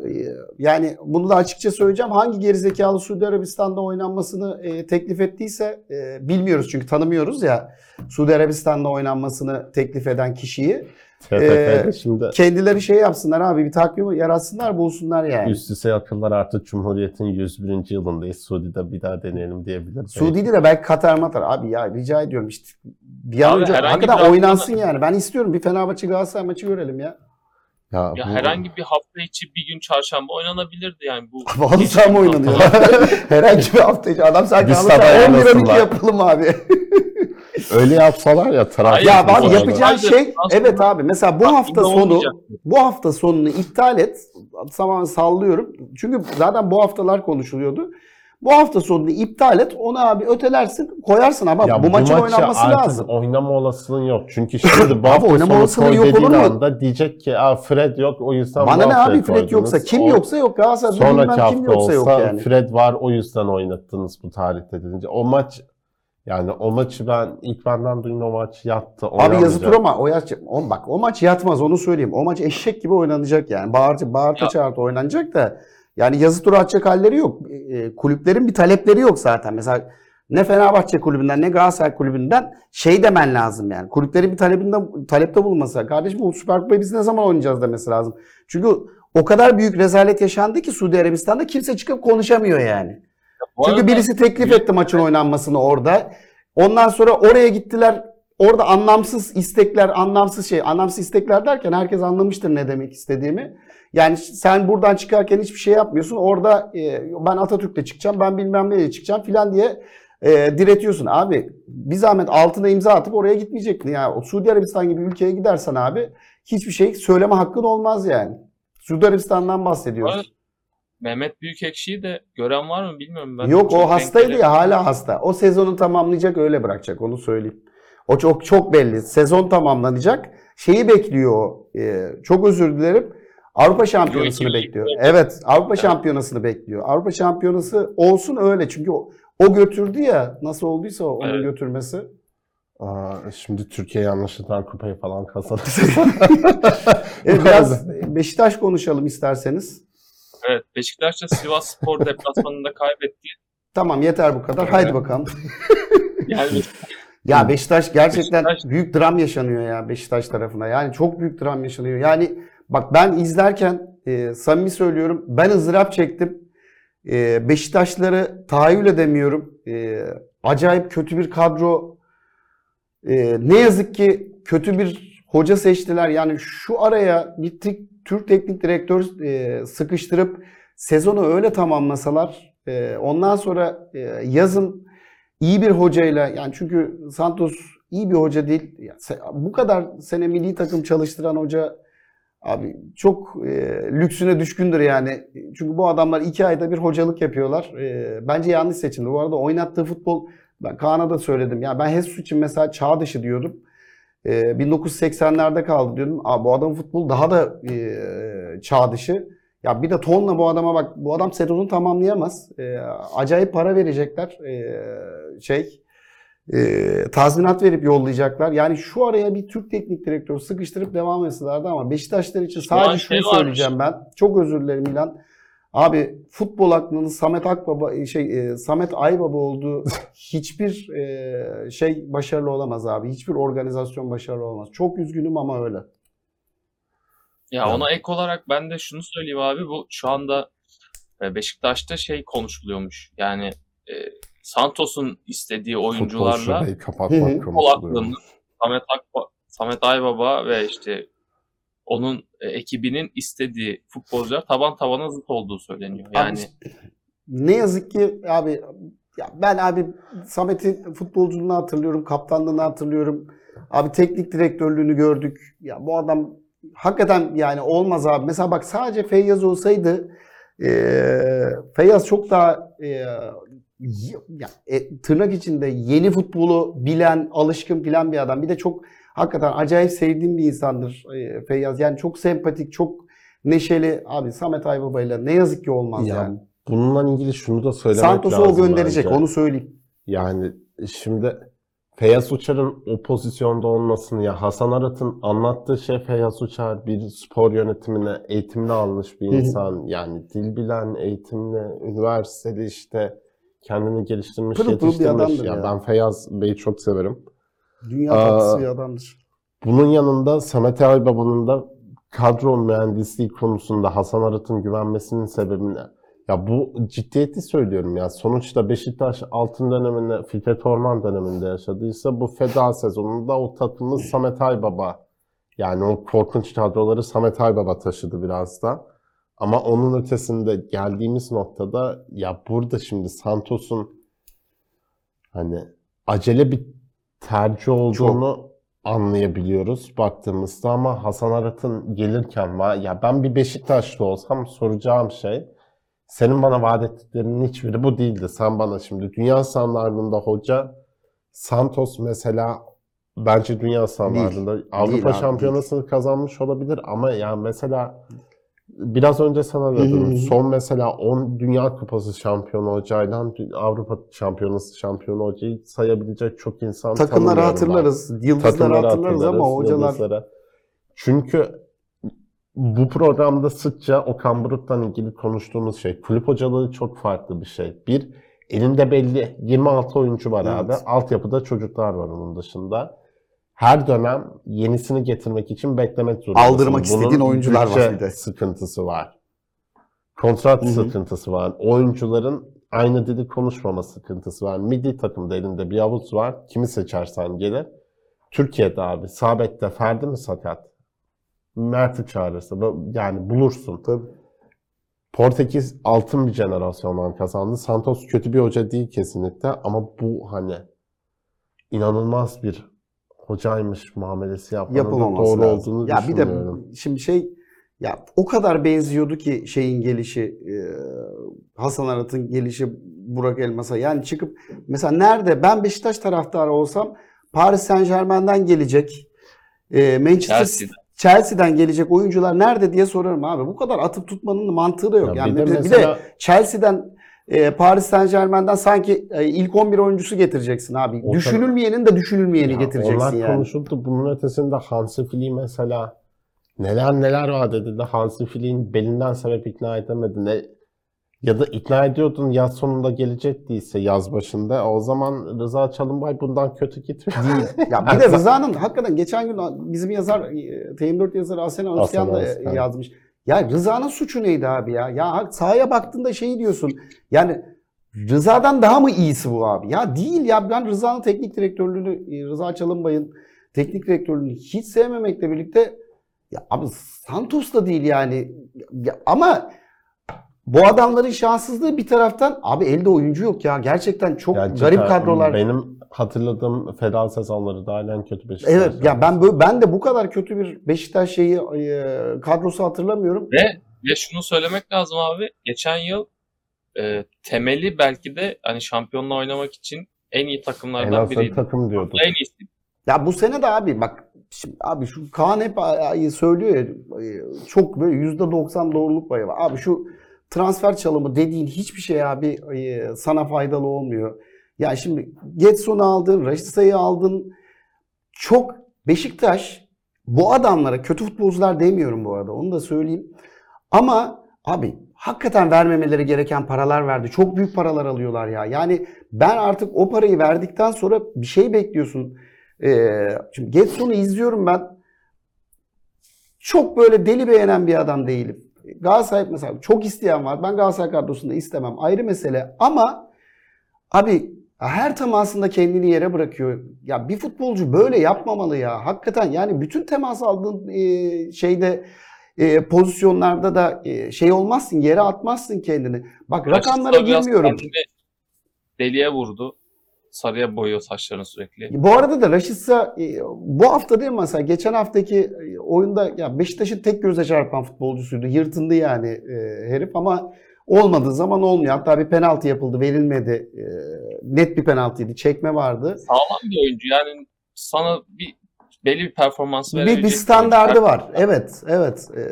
Yani bunu da açıkça söyleyeceğim. Hangi gerizekalı Suudi Arabistan'da oynanmasını e, teklif ettiyse e, bilmiyoruz çünkü tanımıyoruz ya. Suudi Arabistan'da oynanmasını teklif eden kişiyi. Ee, şimdi Kendileri şey yapsınlar abi bir takvim yaratsınlar bulsunlar yani. üst üste akıllar artık Cumhuriyet'in 101. yılındayız. Suudi'de bir daha deneyelim diyebilir. Suudi'de de belki Katar Matar. Abi ya rica ediyorum işte. Bir an önce hakikaten oynansın yani. Ben istiyorum bir Fenerbahçe Galatasaray maçı görelim ya. Ya, Ya bu- herhangi bir hafta içi bir gün çarşamba oynanabilirdi yani bu. Vallahi sağ mı oynanıyor? Herhangi bir hafta içi. Adam sanki Bir alırsa sabah 11 12 oynasınlar. yapalım abi. öyle yapsalar ya taraf. Ya abi arada- yapacağın şey evet abi mesela bu Bak, hafta sonu bu hafta sonunu iptal et. Tamamen sallıyorum. Çünkü zaten bu haftalar konuşuluyordu. Bu hafta sonunu iptal et. Onu abi ötelersin, koyarsın ama Ya bu maçın maçı oynanması artık lazım. Oynama olasılığın yok. Çünkü şimdi bu Abi hafta oynama olasılığı yok olur mu? anda diyecek ki Aa, Fred yok o yüzden Bana bu ne abi Fred koydunuz." yoksa kim O yoksa yok Galatasaray Sonraki bilmem hafta kim yoksa yok olsa yani. Fred var o yüzden oynattınız bu tarihte dedince. O maç yani o maçı ben ilk benden duyduğum o maç yattı. Abi yazı oynamayacak. tur ama o yaş, o, bak o maç yatmaz onu söyleyeyim. O maç eşek gibi oynanacak yani. Bağırtı, bağırtı çağırtı oynanacak da yani yazı turu atacak halleri yok. E, e, kulüplerin bir talepleri yok zaten. Mesela ne Fenerbahçe kulübünden ne Galatasaray kulübünden şey demen lazım yani. Kulüplerin bir talebinde talepte bulunması. Kardeşim bu Süper Kupayı biz ne zaman oynayacağız demesi lazım. Çünkü o kadar büyük rezalet yaşandı ki Suudi Arabistan'da kimse çıkıp konuşamıyor yani. Bu Çünkü arada- birisi teklif etti maçın oynanmasını orada. Ondan sonra oraya gittiler. Orada anlamsız istekler, anlamsız şey, anlamsız istekler derken herkes anlamıştır ne demek istediğimi. Yani sen buradan çıkarken hiçbir şey yapmıyorsun. Orada e, ben Atatürk'le çıkacağım, ben bilmem neyle çıkacağım filan diye e, diretiyorsun. Abi bir zahmet altına imza atıp oraya gitmeyecektin. Yani o Suudi Arabistan gibi ülkeye gidersen abi hiçbir şey söyleme hakkın olmaz yani. Suudi Arabistan'dan bahsediyoruz. Mehmet Büyükekşi'yi de gören var mı bilmiyorum. Ben Yok o hastaydı ya hala hasta. O sezonu tamamlayacak öyle bırakacak onu söyleyeyim. O çok çok belli. Sezon tamamlanacak. Şeyi bekliyor o. Ee, çok özür dilerim. Avrupa Şampiyonası'nı Euro 2020. bekliyor. Evet, Avrupa Şampiyonası'nı bekliyor. Avrupa Şampiyonası olsun öyle çünkü o, o götürdü ya nasıl olduysa o, onun Evet. götürmesi. Aa, şimdi Türkiye yanlışlıkla kupayı falan kazanır. Evet, biraz Beşiktaş konuşalım isterseniz. Evet Beşiktaş da Sivas Spor deplasmanında kaybetti. Tamam yeter bu kadar. Haydi bakalım. Yani Ya Beşiktaş gerçekten Beşiktaş- büyük dram yaşanıyor ya Beşiktaş tarafına. Yani çok büyük dram yaşanıyor. Yani bak ben izlerken e, samimi söylüyorum ben ızdırap çektim. E, Beşiktaşları tahayyül edemiyorum. E, acayip kötü bir kadro. E, ne yazık ki kötü bir hoca seçtiler. Yani şu araya bir Türk teknik direktör e, sıkıştırıp sezonu öyle tamamlasalar e, ondan sonra e, yazın iyi bir hocayla yani çünkü Santos iyi bir hoca değil. Bu kadar sene milli takım çalıştıran hoca abi çok e, lüksüne düşkündür yani. Çünkü bu adamlar iki ayda bir hocalık yapıyorlar. E, bence yanlış seçimdi. Bu arada oynattığı futbol ben Kaan'a da söyledim. Ya ben Jesus için mesela çağ dışı diyordum. E, 1980'lerde kaldı diyordum. Aa, bu adamın futbolu daha da e, çağ dışı. Ya bir de tonla bu adama bak. Bu adam sezonu tamamlayamaz. E, acayip para verecekler. E, şey e, tazminat verip yollayacaklar. Yani şu araya bir Türk teknik direktörü sıkıştırıp devam etselerdi ama Beşiktaşlar için sadece şey şunu varmış. söyleyeceğim ben. Çok özür dilerim İlan. Abi futbol aklının Samet Akbaba şey e, Samet Aybaba olduğu hiçbir e, şey başarılı olamaz abi. Hiçbir organizasyon başarılı olamaz. Çok üzgünüm ama öyle. Ya ona ek olarak ben de şunu söyleyeyim abi bu şu anda e, Beşiktaş'ta şey konuşuluyormuş. Yani e, Santos'un istediği oyuncularla futbol aklının Samet, Akba, Samet Aybaba ve işte onun e, ekibinin istediği futbolcular taban tabana zıt olduğu söyleniyor. Yani Abi, ne yazık ki abi ya ben abi Samet'in futbolculuğunu hatırlıyorum, kaptanlığını hatırlıyorum. Abi teknik direktörlüğünü gördük. Ya bu adam hakikaten yani olmaz abi. Mesela bak sadece Feyyaz olsaydı eee Feyyaz çok daha eee, y- ya, e, tırnak içinde yeni futbolu bilen, alışkın bilen bir adam. Bir de çok hakikaten acayip sevdiğim bir insandır eee, Feyyaz. Yani çok sempatik, çok neşeli. Abi Samet Aybaba'yla ne yazık ki olmaz Ya, yani. Bununla ilgili şunu da söylemek Santos'u lazım o gönderecek bence. onu söyleyeyim. Yani şimdi Feyyaz Uçar'ın o pozisyonda olmasını ya Hasan Arat'ın anlattığı şey Feyyaz Uçar bir spor yönetimine eğitimini almış bir insan. Yani dil bilen, eğitimli, üniversitede işte kendini geliştirmiş, Pırıl pırıl bir yetiştirmiş. adamdır Ya ya. Ben Feyyaz Bey'i çok severim. Dünya Aa, tatlısı bir adamdır. Bunun yanında Samet Aybaba'nın da kadro mühendisliği konusunda Hasan Arat'ın güvenmesinin sebebi ne? Ya bu ciddiyeti söylüyorum ya. Sonuçta Beşiktaş altın döneminde, Fikret Orman döneminde yaşadıysa bu feda sezonunda o takımı Samet Aybaba yani o korkunç kadroları Samet Aybaba taşıdı biraz da. Ama onun ötesinde geldiğimiz noktada ya burada şimdi Santos'un hani acele bir tercih olduğunu anlayabiliyoruz baktığımızda. Ama Hasan Arat'ın gelirken va- ya ben bir Beşiktaşlı olsam soracağım şey senin bana vaat ettiklerinin hiçbiri bu değildi. Sen bana şimdi dünya standartında hoca Santos mesela bence dünya standartında Avrupa abi, Şampiyonası'nı kazanmış olabilir. Ama ya mesela biraz önce sana dedim son mesela 10 Dünya Kupası şampiyonu hocayla Avrupa Şampiyonası şampiyonu hocayı sayabilecek çok insan Takımları tanımıyorum ben. hatırlarız, yıldızları Takımları hatırlarız ama hatırlarız, hocalar yıldızları. Çünkü bu programda sıkça Okan Buruk'tan ilgili konuştuğumuz şey. Kulüp hocalığı çok farklı bir şey. Bir, elinde belli 26 oyuncu var Evet. abi. Altyapıda çocuklar var onun dışında. Her dönem yenisini getirmek için beklemek zorundasın. Aldırmak istediğin oyuncular var bir de. sıkıntısı var. Kontrat Hı hı. sıkıntısı var. Oyuncuların aynı dili konuşmama sıkıntısı var. Milli takımda elinde bir avuç var. Kimi seçersen gelir. Türkiye'de abi Sabek'te Ferdi mi sakat? Mert'i çağırırsa yani bulursun. Tabii. Portekiz altın bir jenerasyondan kazandı. Santos kötü bir hoca değil kesinlikle ama bu hani inanılmaz bir hocaymış muamelesi yapmanın yapılmaması doğru lazım. olduğunu ya bir de şimdi şey ya o kadar benziyordu ki şeyin gelişi e, Hasan Arat'ın gelişi Burak Elmas'a. Yani çıkıp mesela nerede ben Beşiktaş taraftarı olsam Paris Saint Germain'den gelecek e, Manchester Chelsea'den. Chelsea'den gelecek oyuncular nerede diye sorarım abi. Bu kadar atıp tutmanın mantığı da yok. Ya yani bir de bir de, mesela Chelsea'den e, Paris Saint Germain'den sanki e, ilk 11 oyuncusu getireceksin abi. O Düşünülmeyenin de düşünülmeyeni Ya getireceksin onlar yani. konuşuldu. Bunun ötesinde Hansi Flick mesela neler neler vaat edildi. Hansi Flick'in belinden sebep ikna edemedi. Ne, ya da ikna ediyordun yaz sonunda gelecek değilse yaz başında. O zaman Rıza Çalınbay bundan kötü gitmiyor. Değil. Ya bir de Rıza'nın hakikaten geçen gün bizim yazar e, TM4 yazarı Asena Özkan da yazmış. Ya Rıza'nın suçu neydi abi ya? Ya sahaya baktığında şey diyorsun. Yani Rıza'dan daha mı iyisi bu abi? Ya değil ya ben Rıza'nın teknik direktörlüğünü e, Rıza Çalınbay'ın teknik direktörlüğünü hiç sevmemekle birlikte ya abi Santos da değil yani. Ya ama bu adamların şanssızlığı bir taraftan abi elde oyuncu yok ya. Gerçekten çok Yani garip kadrolar. Benim hatırladığım feda sezonları da en kötü Beşiktaş. Evet ya ben böyle, ben de bu kadar kötü bir Beşiktaş şeyi e, kadrosu hatırlamıyorum. Ve ve şunu söylemek lazım abi. Geçen yıl e, temeli belki de hani şampiyonla oynamak için en iyi en takımlardan azından biriydi. takım diyorduk. En iyisi. Ya bu sene de abi bak şimdi abi şu Kaan hep söylüyor ya e, çok böyle %90 doğruluk payı var. Abi şu transfer çalımı dediğin hiçbir şey abi e, sana faydalı olmuyor. Ya şimdi Getson'u aldın, Raşitsa'yı aldın. Çok Beşiktaş bu adamlara kötü futbolcular demiyorum bu arada onu da söyleyeyim. Ama abi hakikaten vermemeleri gereken paralar verdi. Çok büyük paralar alıyorlar ya. Yani ben artık o parayı verdikten sonra bir şey bekliyorsun. Ee, şimdi Getson'u izliyorum ben. Çok böyle deli beğenen bir adam değilim. Galatasaray mesela çok isteyen var. Ben Galatasaray kadrosunda istemem. Ayrı mesele. Ama abi her temasında kendini yere bırakıyor. Ya bir futbolcu böyle yapmamalı ya. Hakikaten yani bütün temas aldığın e, şeyde e, pozisyonlarda da e, şey olmazsın, yere atmazsın kendini. Bak rakamlara Raşit biraz girmiyorum. Deliye vurdu. Sarıya boyuyor saçlarını sürekli. Bu arada da Raşitsa e, bu hafta değil mi mesela geçen haftaki oyunda ya Beşiktaş'ın tek göze çarpan futbolcusuydu. Yırtındı yani e, herif ama olmadığı zaman olmuyor. Hatta bir penaltı yapıldı, verilmedi. E, net bir penaltıydı. Çekme vardı. Sağlam bir oyuncu yani sana bir belli bir performans Bir, verebilecek bir standardı oyuncu. var. Evet, evet. E,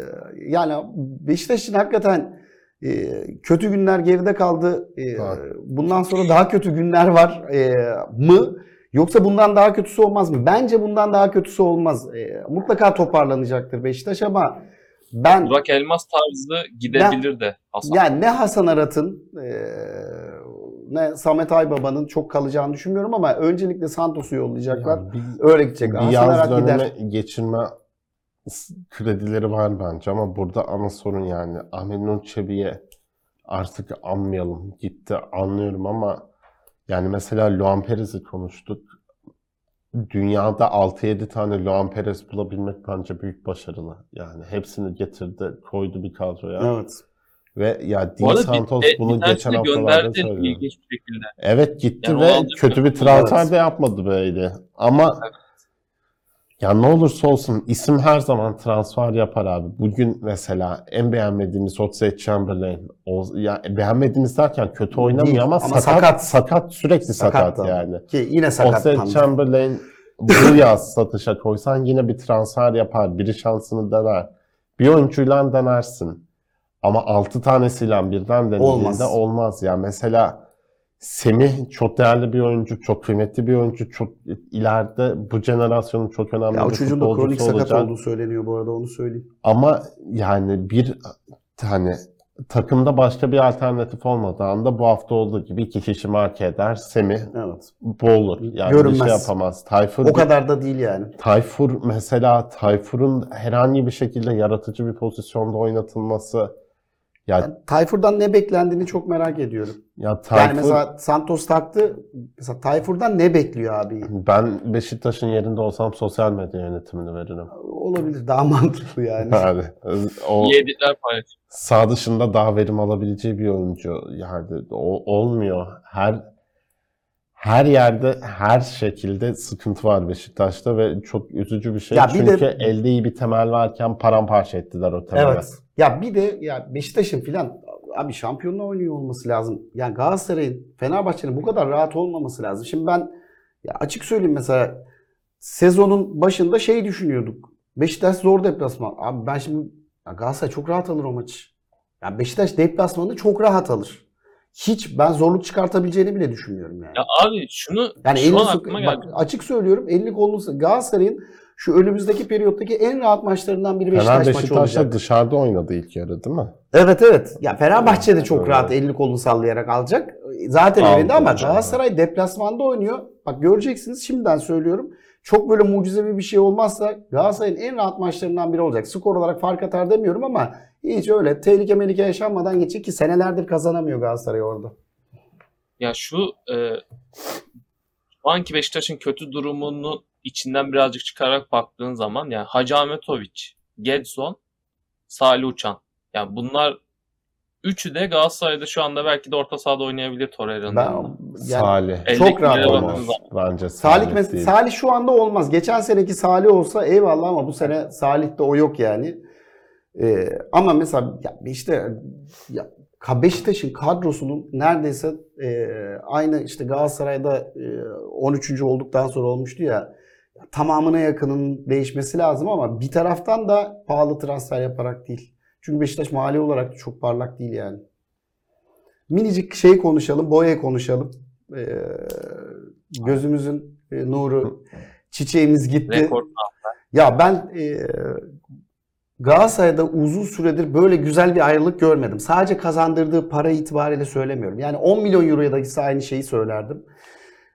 yani Beşiktaş'ın hakikaten e, kötü günler geride kaldı. E, Var. bundan sonra daha kötü günler var e, mı? Yoksa bundan daha kötüsü olmaz mı? Bence bundan daha kötüsü olmaz. E, mutlaka toparlanacaktır Beşiktaş ama ben Burak Elmas tarzı gidebilir de Hasan. yani ne Hasan Arat'ın e, ne Samet Aybaba'nın çok kalacağını düşünmüyorum ama öncelikle Santos'u yollayacaklar. Yani bir- Öyle gidecekler. Bir Hasan yaz Arat gider. geçirme kredileri var bence ama burada ana sorun yani Ahmet Nur Çebi'ye artık anmayalım. Gitti anlıyorum ama yani mesela Luan Perez'i konuştuk. Dünyada 6-7 tane Luan Perez bulabilmek bence büyük başarılı. Yani hepsini getirdi, koydu bir kadroya. Evet. Ve ya Di bir- Santos e, bunu bir tanesini geçen haftalarda söylüyor. bir. Evet gitti Yani ve kötü bir bir- transfer Evet. de yapmadı böyle. Ama ya ne olursa olsun isim her zaman transfer yapar abi. Bugün mesela en beğenmediğimiz Oxlade Chamberlain. O, ya beğenmediğimiz derken kötü oynamıyor Değil, ama, ama sakat, sakat. sakat sürekli sakat, Sakat yani. Ki yine Oxlade sakatlandı. Chamberlain bu yaz satışa koysan yine bir transfer yapar. Biri şansını dener. Bir oyuncuyla denersin. Ama 6 tanesiyle birden denediğinde Olmaz. olmaz. Ya mesela Semih çok değerli bir oyuncu, çok kıymetli bir oyuncu, çok ileride bu jenerasyonun çok önemli Ya o bir çocuğun da kronik futbolcusu sakat olacak. olduğu söyleniyor bu arada onu söyleyeyim. Ama yani bir hani takımda başka bir alternatif olmadığı anda bu hafta olduğu gibi iki kişi marke eder. Semih Evet. bu olur. Yani bir Görünmez. şey yapamaz. Tayfur O kadar da değil yani. Tayfur mesela Tayfur'un herhangi bir şekilde yaratıcı bir pozisyonda oynatılması ya Ben Tayfur'dan ne beklendiğini çok merak ediyorum. ya Tayfur Yani mesela Santos taktı. Mesela Tayfur'dan ne bekliyor abi? ben Beşiktaş'ın yerinde olsam sosyal medya yönetimini veririm. Olabilir. Daha mantıklı yani. Yani o İyi editler paylaşıyor. sağ dışında daha verim alabileceği bir oyuncu yani o olmuyor. Her her yerde her şekilde sıkıntı var Beşiktaş'ta ve çok üzücü bir şey. Ya bir Çünkü de- elde iyi bir temel varken paramparça ettiler o temeli. Evet. Ya bir de ya Beşiktaş'ın filan abi şampiyonla oynuyor olması lazım. Yani Galatasaray'ın, Fenerbahçe'nin bu kadar rahat olmaması lazım. Şimdi ben ya açık söyleyeyim mesela sezonun başında şey düşünüyorduk. Beşiktaş zor deplasman. Abi ben şimdi ya Galatasaray çok rahat alır o maçı. Ya Beşiktaş deplasmanını çok rahat alır. Hiç ben zorluk çıkartabileceğini bile düşünmüyorum yani. Ya abi şunu Yani şu elini an aklıma bak, geldi. açık söylüyorum elini kolunu Galatasaray'ın şu önümüzdeki periyottaki en rahat maçlarından biri Fener Beşiktaş maçı Beşiktaş'ta olacak. dışarıda oynadı ilk yarı değil mi? Evet evet. Ya Fenerbahçe de çok rahat elini kolunu sallayarak alacak. Zaten Aldı evinde ama hocam. Galatasaray deplasmanda oynuyor. Bak göreceksiniz şimdiden söylüyorum. Çok böyle mucizevi bir şey olmazsa Galatasaray'ın en rahat maçlarından biri olacak. Skor olarak fark atar demiyorum ama hiç öyle tehlike melike yaşanmadan geçecek ki senelerdir kazanamıyor Galatasaray orada. Ya şu e, şu anki Beşiktaş'ın kötü durumunu içinden birazcık çıkararak baktığın zaman yani Hacı Ahmetoviç, Gedson, Salih Uçan. Yani bunlar üçü de Galatasaray'da şu anda belki de orta sahada oynayabilir Torreira'nın. Ben yani Salih. Çok rahat olmaz. Bence Salih, Salih, mes- değil. Salih şu anda olmaz. Geçen seneki Salih olsa eyvallah ama bu sene Salih'te o yok yani. Ee, ama mesela ya işte ya Beşiktaş'ın kadrosunun neredeyse e, aynı işte Galatasaray'da e, 13. olduktan sonra olmuştu ya tamamına yakının değişmesi lazım ama bir taraftan da pahalı transfer yaparak değil. Çünkü Beşiktaş mali olarak da çok parlak değil yani. Minicik şey konuşalım, boya konuşalım. Ee, gözümüzün e, nuru, çiçeğimiz gitti. Rekor. Ya ben e, Galatasaray'da uzun süredir böyle güzel bir ayrılık görmedim. Sadece kazandırdığı para itibariyle söylemiyorum. Yani 10 milyon euroya da gitse aynı şeyi söylerdim.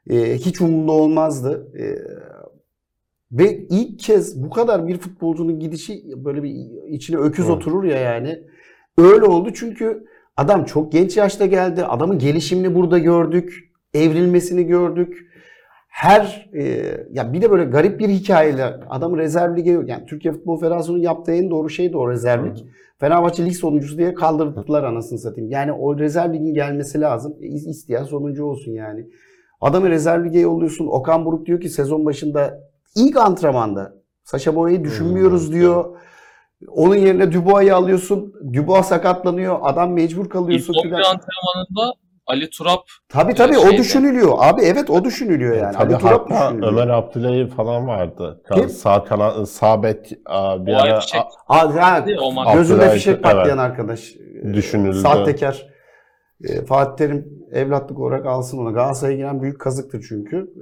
E, hiç umurumda olmazdı. E, ve ilk kez bu kadar bir futbolcunun gidişi böyle bir içine öküz Hı. oturur ya yani. Öyle oldu çünkü adam çok genç yaşta geldi. Adamın gelişimini burada gördük. Evrilmesini gördük. Her e, ya bir de böyle garip bir hikayeyle adamı rezerv lige yani Türkiye Futbol Federasyonu'nun yaptığı en doğru şey de o rezervlik. Fenerbahçe lig sonuncusu diye kaldırdılar anasını satayım. Yani o rezerv ligin gelmesi lazım. E, is- isteyen sonuncu olsun yani. Adamı rezerv lige yolluyorsun. Okan Buruk diyor ki sezon başında ilk antrenmanda Saşa Boya'yı düşünmüyoruz Hmm, diyor. Onun yerine Dubois'ı alıyorsun. Dubois sakatlanıyor. Adam mecbur kalıyorsun. İlk filan. 11 antrenmanında Ali Turap Tabii tabii o şeyde. düşünülüyor. Abi evet o düşünülüyor yani. Tabii Ali Turap hatta düşünülüyor. Ömer Abdülay falan vardı. Kim? Sağ kanat, sağ bek a, bir o ay ara fişek Aa, ha, o maç. gözünde Abdülay- fişek patlayan evet. arkadaş. Ee, Düşünüldü. Sahtekar. Ee, Fatih Terim evlatlık olarak alsın onu. Galatasaray'a giren büyük kazıktır çünkü.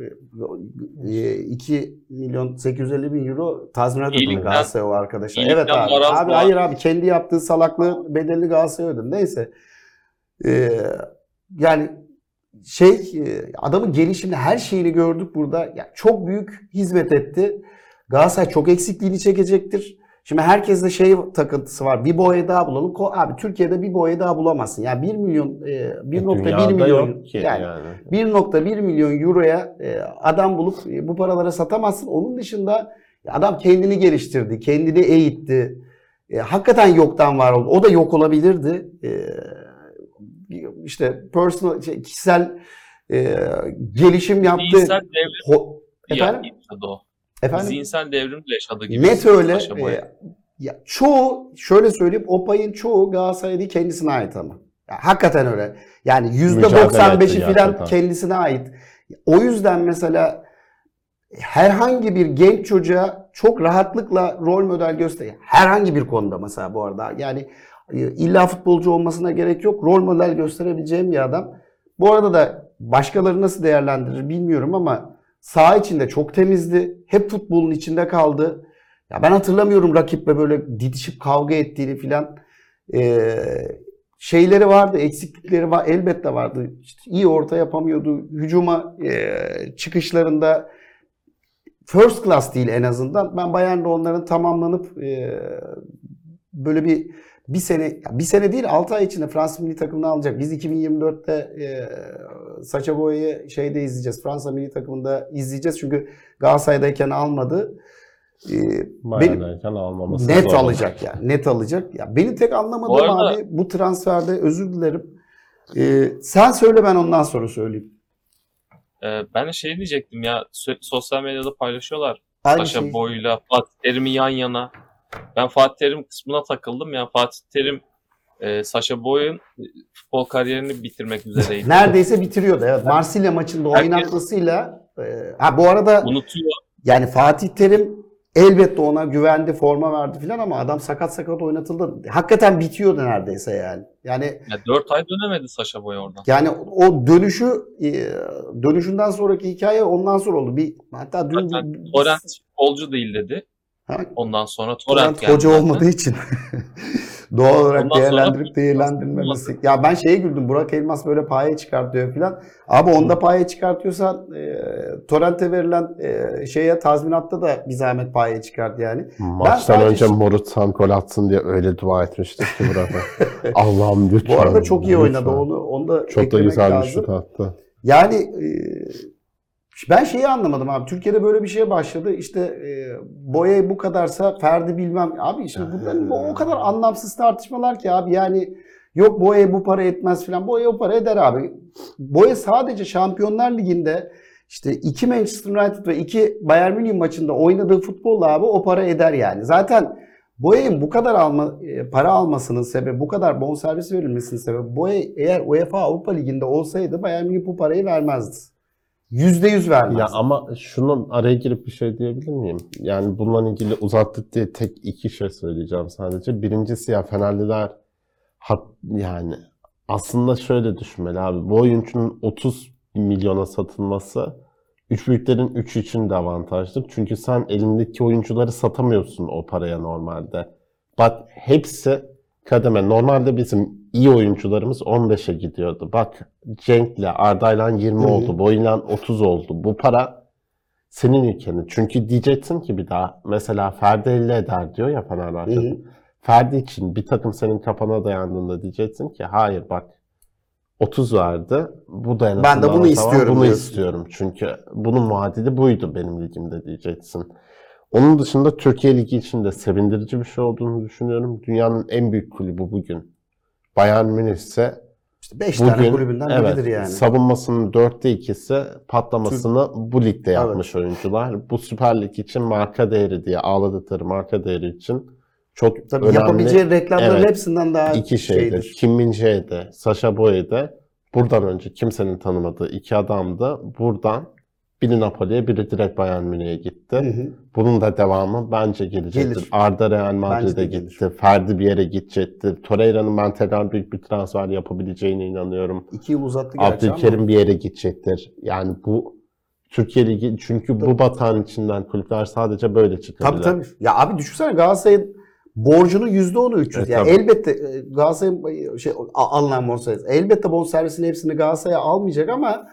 Ee, 2 milyon 850 bin euro tazminat ödedi İyilikten- Galatasaray o arkadaşa. Evet abi. Abi var. hayır abi kendi yaptığı salaklığı bedelli Galatasaray ödedi. Neyse. Ee, yani şey e, adamın gelişimini her şeyini gördük burada. Ya çok büyük hizmet etti. Galatasaray çok eksikliğini çekecektir. Şimdi herkeste şey takıntısı var. Bir boya daha bulalım. Ko- Abi Türkiye'de bir boya daha bulamazsın. Yani 1 milyon e, 1.1 Dünyada milyon yok ki yani, yani. 1.1 milyon euroya e, adam bulup e, bu paralara satamazsın. Onun dışında adam kendini geliştirdi, kendini eğitti. E, hakikaten yoktan var oldu. O da yok olabilirdi. E, işte personal, şey, kişisel e, gelişim yaptı. Devrim Ho- efendim? o. Efendim? Zihinsel devrim de yaşadı gibi. Net öyle. E, ya çoğu şöyle söyleyeyim o payın çoğu Galatasaray'a değil kendisine ait ama. Ya, hakikaten öyle. Yani Mücadele %95'i etti falan gerçekten. kendisine ait. O yüzden mesela herhangi bir genç çocuğa çok rahatlıkla rol model gösteriyor. Herhangi bir konuda mesela bu arada. Yani e, illa futbolcu olmasına gerek yok. Rol model gösterebileceğim bir adam. Bu arada da başkaları nasıl değerlendirir bilmiyorum ama saha içinde çok temizdi. Hep futbolun içinde kaldı. Ya ben hatırlamıyorum rakiple böyle didişip kavga ettiğini filan. Ee, şeyleri vardı, eksiklikleri var, elbette vardı. İşte iyi orta yapamıyordu. Hücuma e, çıkışlarında first class değil en azından. Ben Bayern'de onların tamamlanıp e, böyle bir bir sene ya bir sene değil 6 ay içinde Fransız milli takımını alacak. Biz 2024'te e, Saça Boya'yı şeyde izleyeceğiz. Fransa milli takımında izleyeceğiz. Çünkü Galatasaray'dayken almadı. E, Bayern'deyken almaması net zor. alacak yani. Net alacak. Ya benim tek anlamadığım arada- abi bu transferde özür dilerim. E, sen söyle ben ondan sonra söyleyeyim. Ee, ben de şey diyecektim ya sosyal medyada paylaşıyorlar. Aynı Saşa şey. Boy'la Fatih Terim'i yan yana. Ben Fatih Terim kısmına takıldım ya. Fatih Terim e, Saşa Boy'un e, futbol kariyerini bitirmek üzereydi. Neredeyse bitiriyordu. Evet. Marsilya maçında Herkes- oynatmasıyla e, ha bu arada Unutuyor. yani Fatih Terim elbette ona güvendi, forma verdi filan ama adam sakat sakat oynatıldı. Hakikaten bitiyordu neredeyse yani. Yani Ya 4 ay dönemedi Saşa Boy oradan. yani o dönüşü e, dönüşünden sonraki hikaye ondan sonra oldu. Bir hatta dün Zaten bir- Torrent futbolcu değil dedi. Ha, Ondan sonra Torrent Torrent geldi. hoca olmadığı için doğal olarak Ondan sonra- değerlendirip değerlendirmemesi. Ya ben şeye güldüm. Burak Elmas böyle paye çıkartıyor falan. Abi onda paye çıkartıyorsan e, Torrent'e verilen e, şeye tazminatta da bir zahmet paye çıkart yani. Maçtan sadece- önce Morutan gol atsın diye öyle dua etmiştik ki burada. Allah'ım lütfen. Bu arada çok iyi lütfen. oynadı onu. Onu da Çok da güzel bir lazım. şut attı. Yani e, ben şeyi anlamadım abi. Türkiye'de böyle bir şeye başladı. İşte e, boya bu kadarsa Ferdi bilmem. Abi şimdi bunların bu o kadar anlamsız tartışmalar ki abi. Yani yok boya bu para etmez falan. Boya o para eder abi. Boya sadece Şampiyonlar Ligi'nde işte iki Manchester United ve iki Bayern Münih maçında oynadığı futbolla abi o para eder yani. Zaten Boya'nın bu kadar alma, e, para almasının sebebi, bu kadar bonservis verilmesinin sebebi Boya eğer UEFA Avrupa Ligi'nde olsaydı Bayern Münih bu parayı vermezdi. Yüzde yüz vermezdi. Ya ama şunun araya girip bir şey diyebilir miyim? Yani bununla ilgili uzattık diye tek iki şey söyleyeceğim sadece. Birincisi ya Fenerliler yani aslında şöyle düşünmeli abi. Bu oyuncunun 30 milyona satılması üç büyüklerin 3 için de avantajlı. Çünkü sen elindeki oyuncuları satamıyorsun o paraya normalde. Bak hepsi kademe. Normalde bizim iyi oyuncularımız 15'e gidiyordu. Bak Cenk'le Arda'yla 20 Hı hı. oldu. Boyla 30 oldu. Bu para senin ülkenin. Çünkü diyeceksin ki bir daha mesela Ferdi 50 eder diyor ya Hı Fenerbahçe. hı. Ferdi için bir takım senin kafana dayandığında diyeceksin ki hayır bak 30 vardı. Bu da en Ben de bunu istiyorum Bunu diyorsun. istiyorum. Çünkü bunun vadidi buydu benim ligimde diyeceksin. Onun dışında Türkiye Ligi için de sevindirici bir şey olduğunu düşünüyorum. Dünyanın en büyük kulübü bugün. Bayern Münih ise İşte 5 tane kulübünden evet, biridir yani. savunmasının dörtte ikisi patlamasını bu ligde yapmış oyuncular. Bu Süper Lig için marka değeri diye ağladıkları marka değeri için çok Tabii önemli yapabileceği reklamların Evet. hepsinden daha iki şeydir. şeydir. Kim Min-jae de, Sasha Boye de buradan önce kimsenin tanımadığı iki adam da buradan biri Napoli'ye biri direkt Bayern Münih'e gitti. Hı hı. Bunun da devamı bence gelecektir. Gelir. Arda Real Madrid'e de gelir. gitti. Ferdi bir yere gidecektir. Torreira'nın ben tekrar büyük bir transfer yapabileceğine inanıyorum. İki yıl uzattı gerçi Abdülkerim ama. bir yere gidecektir. Yani bu Türkiye Ligi çünkü bu batağın içinden kulüpler sadece böyle çıkabilir. Tabii tabii. Ya abi düşünsene Galatasaray'ın borcunun %10'u 300. E, yani tabii. elbette e, şey a- alınan bonservis. Elbette bonservisin hepsini Galatasaray'a almayacak ama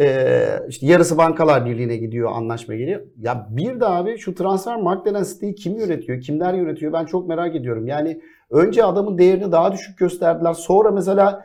e, işte yarısı Bankalar Birliği'ne gidiyor, anlaşma geliyor. Ya bir de abi şu transfer mark denen siteyi kim yönetiyor, kimler yönetiyor ben çok merak ediyorum. Yani önce adamın değerini daha düşük gösterdiler. Sonra mesela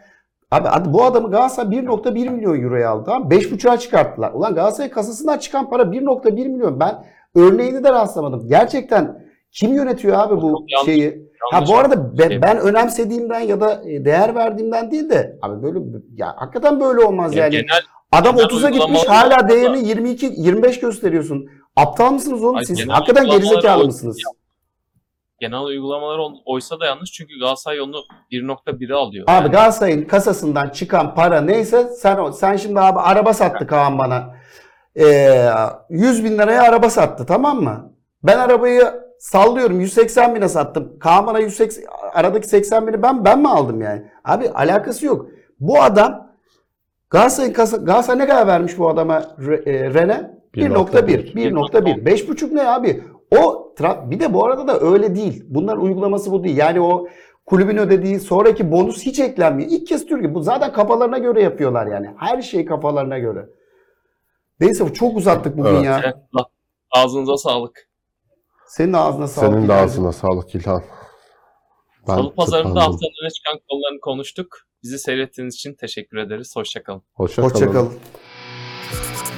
Abi bu adamı Galatasaray 1.1 milyon euroya aldı. Tamam 5.5'a çıkarttılar. Ulan Galatasaray kasasından çıkan para 1.1 milyon. Ben örneğini de rastlamadım. Gerçekten kim yönetiyor abi bu yanlış- şeyi? Ha Yanlış bu arada be- şey. ben önemsediğimden ya da e, değer verdiğimden değil de abi böyle ya hakikaten böyle olmaz Ya yani. genel Adam genel 30'a gitmiş hala değerini 22 25 gösteriyorsun. Aptal mısınız oğlum siz? genel Hakikaten uygulamalar gerizekalı mısınız? genel uygulamalar ol- oysa da yanlış çünkü Galatasaray onu 1.1'e alıyor. Abi Yani Galatasaray'ın kasasından çıkan para neyse sen o- sen şimdi abi araba sattı Kaan bana. Ee, 100 bin liraya araba sattı tamam mı? Ben arabayı sallıyorum 180 bine sattım. Kaan bana 180 aradaki 80 bini ben ben mi aldım yani? Abi alakası yok. Bu adam Galatasaray'ın kasa, Galatasaray ne kadar vermiş bu adama e, Rene? 1.1. 1.1. 5.5 ne abi? O bir de bu arada da öyle değil. Bunların uygulaması bu değil. Yani o kulübün ödediği sonraki bonus hiç eklenmiyor. İlk kez Türkiye bu zaten kafalarına göre yapıyorlar yani. Her şey kafalarına göre. Neyse çok uzattık bugün Evet. ya. ağzınıza sağlık. Senin ağzına sağlık. Senin de ağzına sağlık İlhan. Salı pazarında haftanın öne çıkan konularını konuştuk. Bizi seyrettiğiniz için teşekkür ederiz. Hoşçakalın. Hoşçakalın. Hoşça kalın. Hoşça kalın.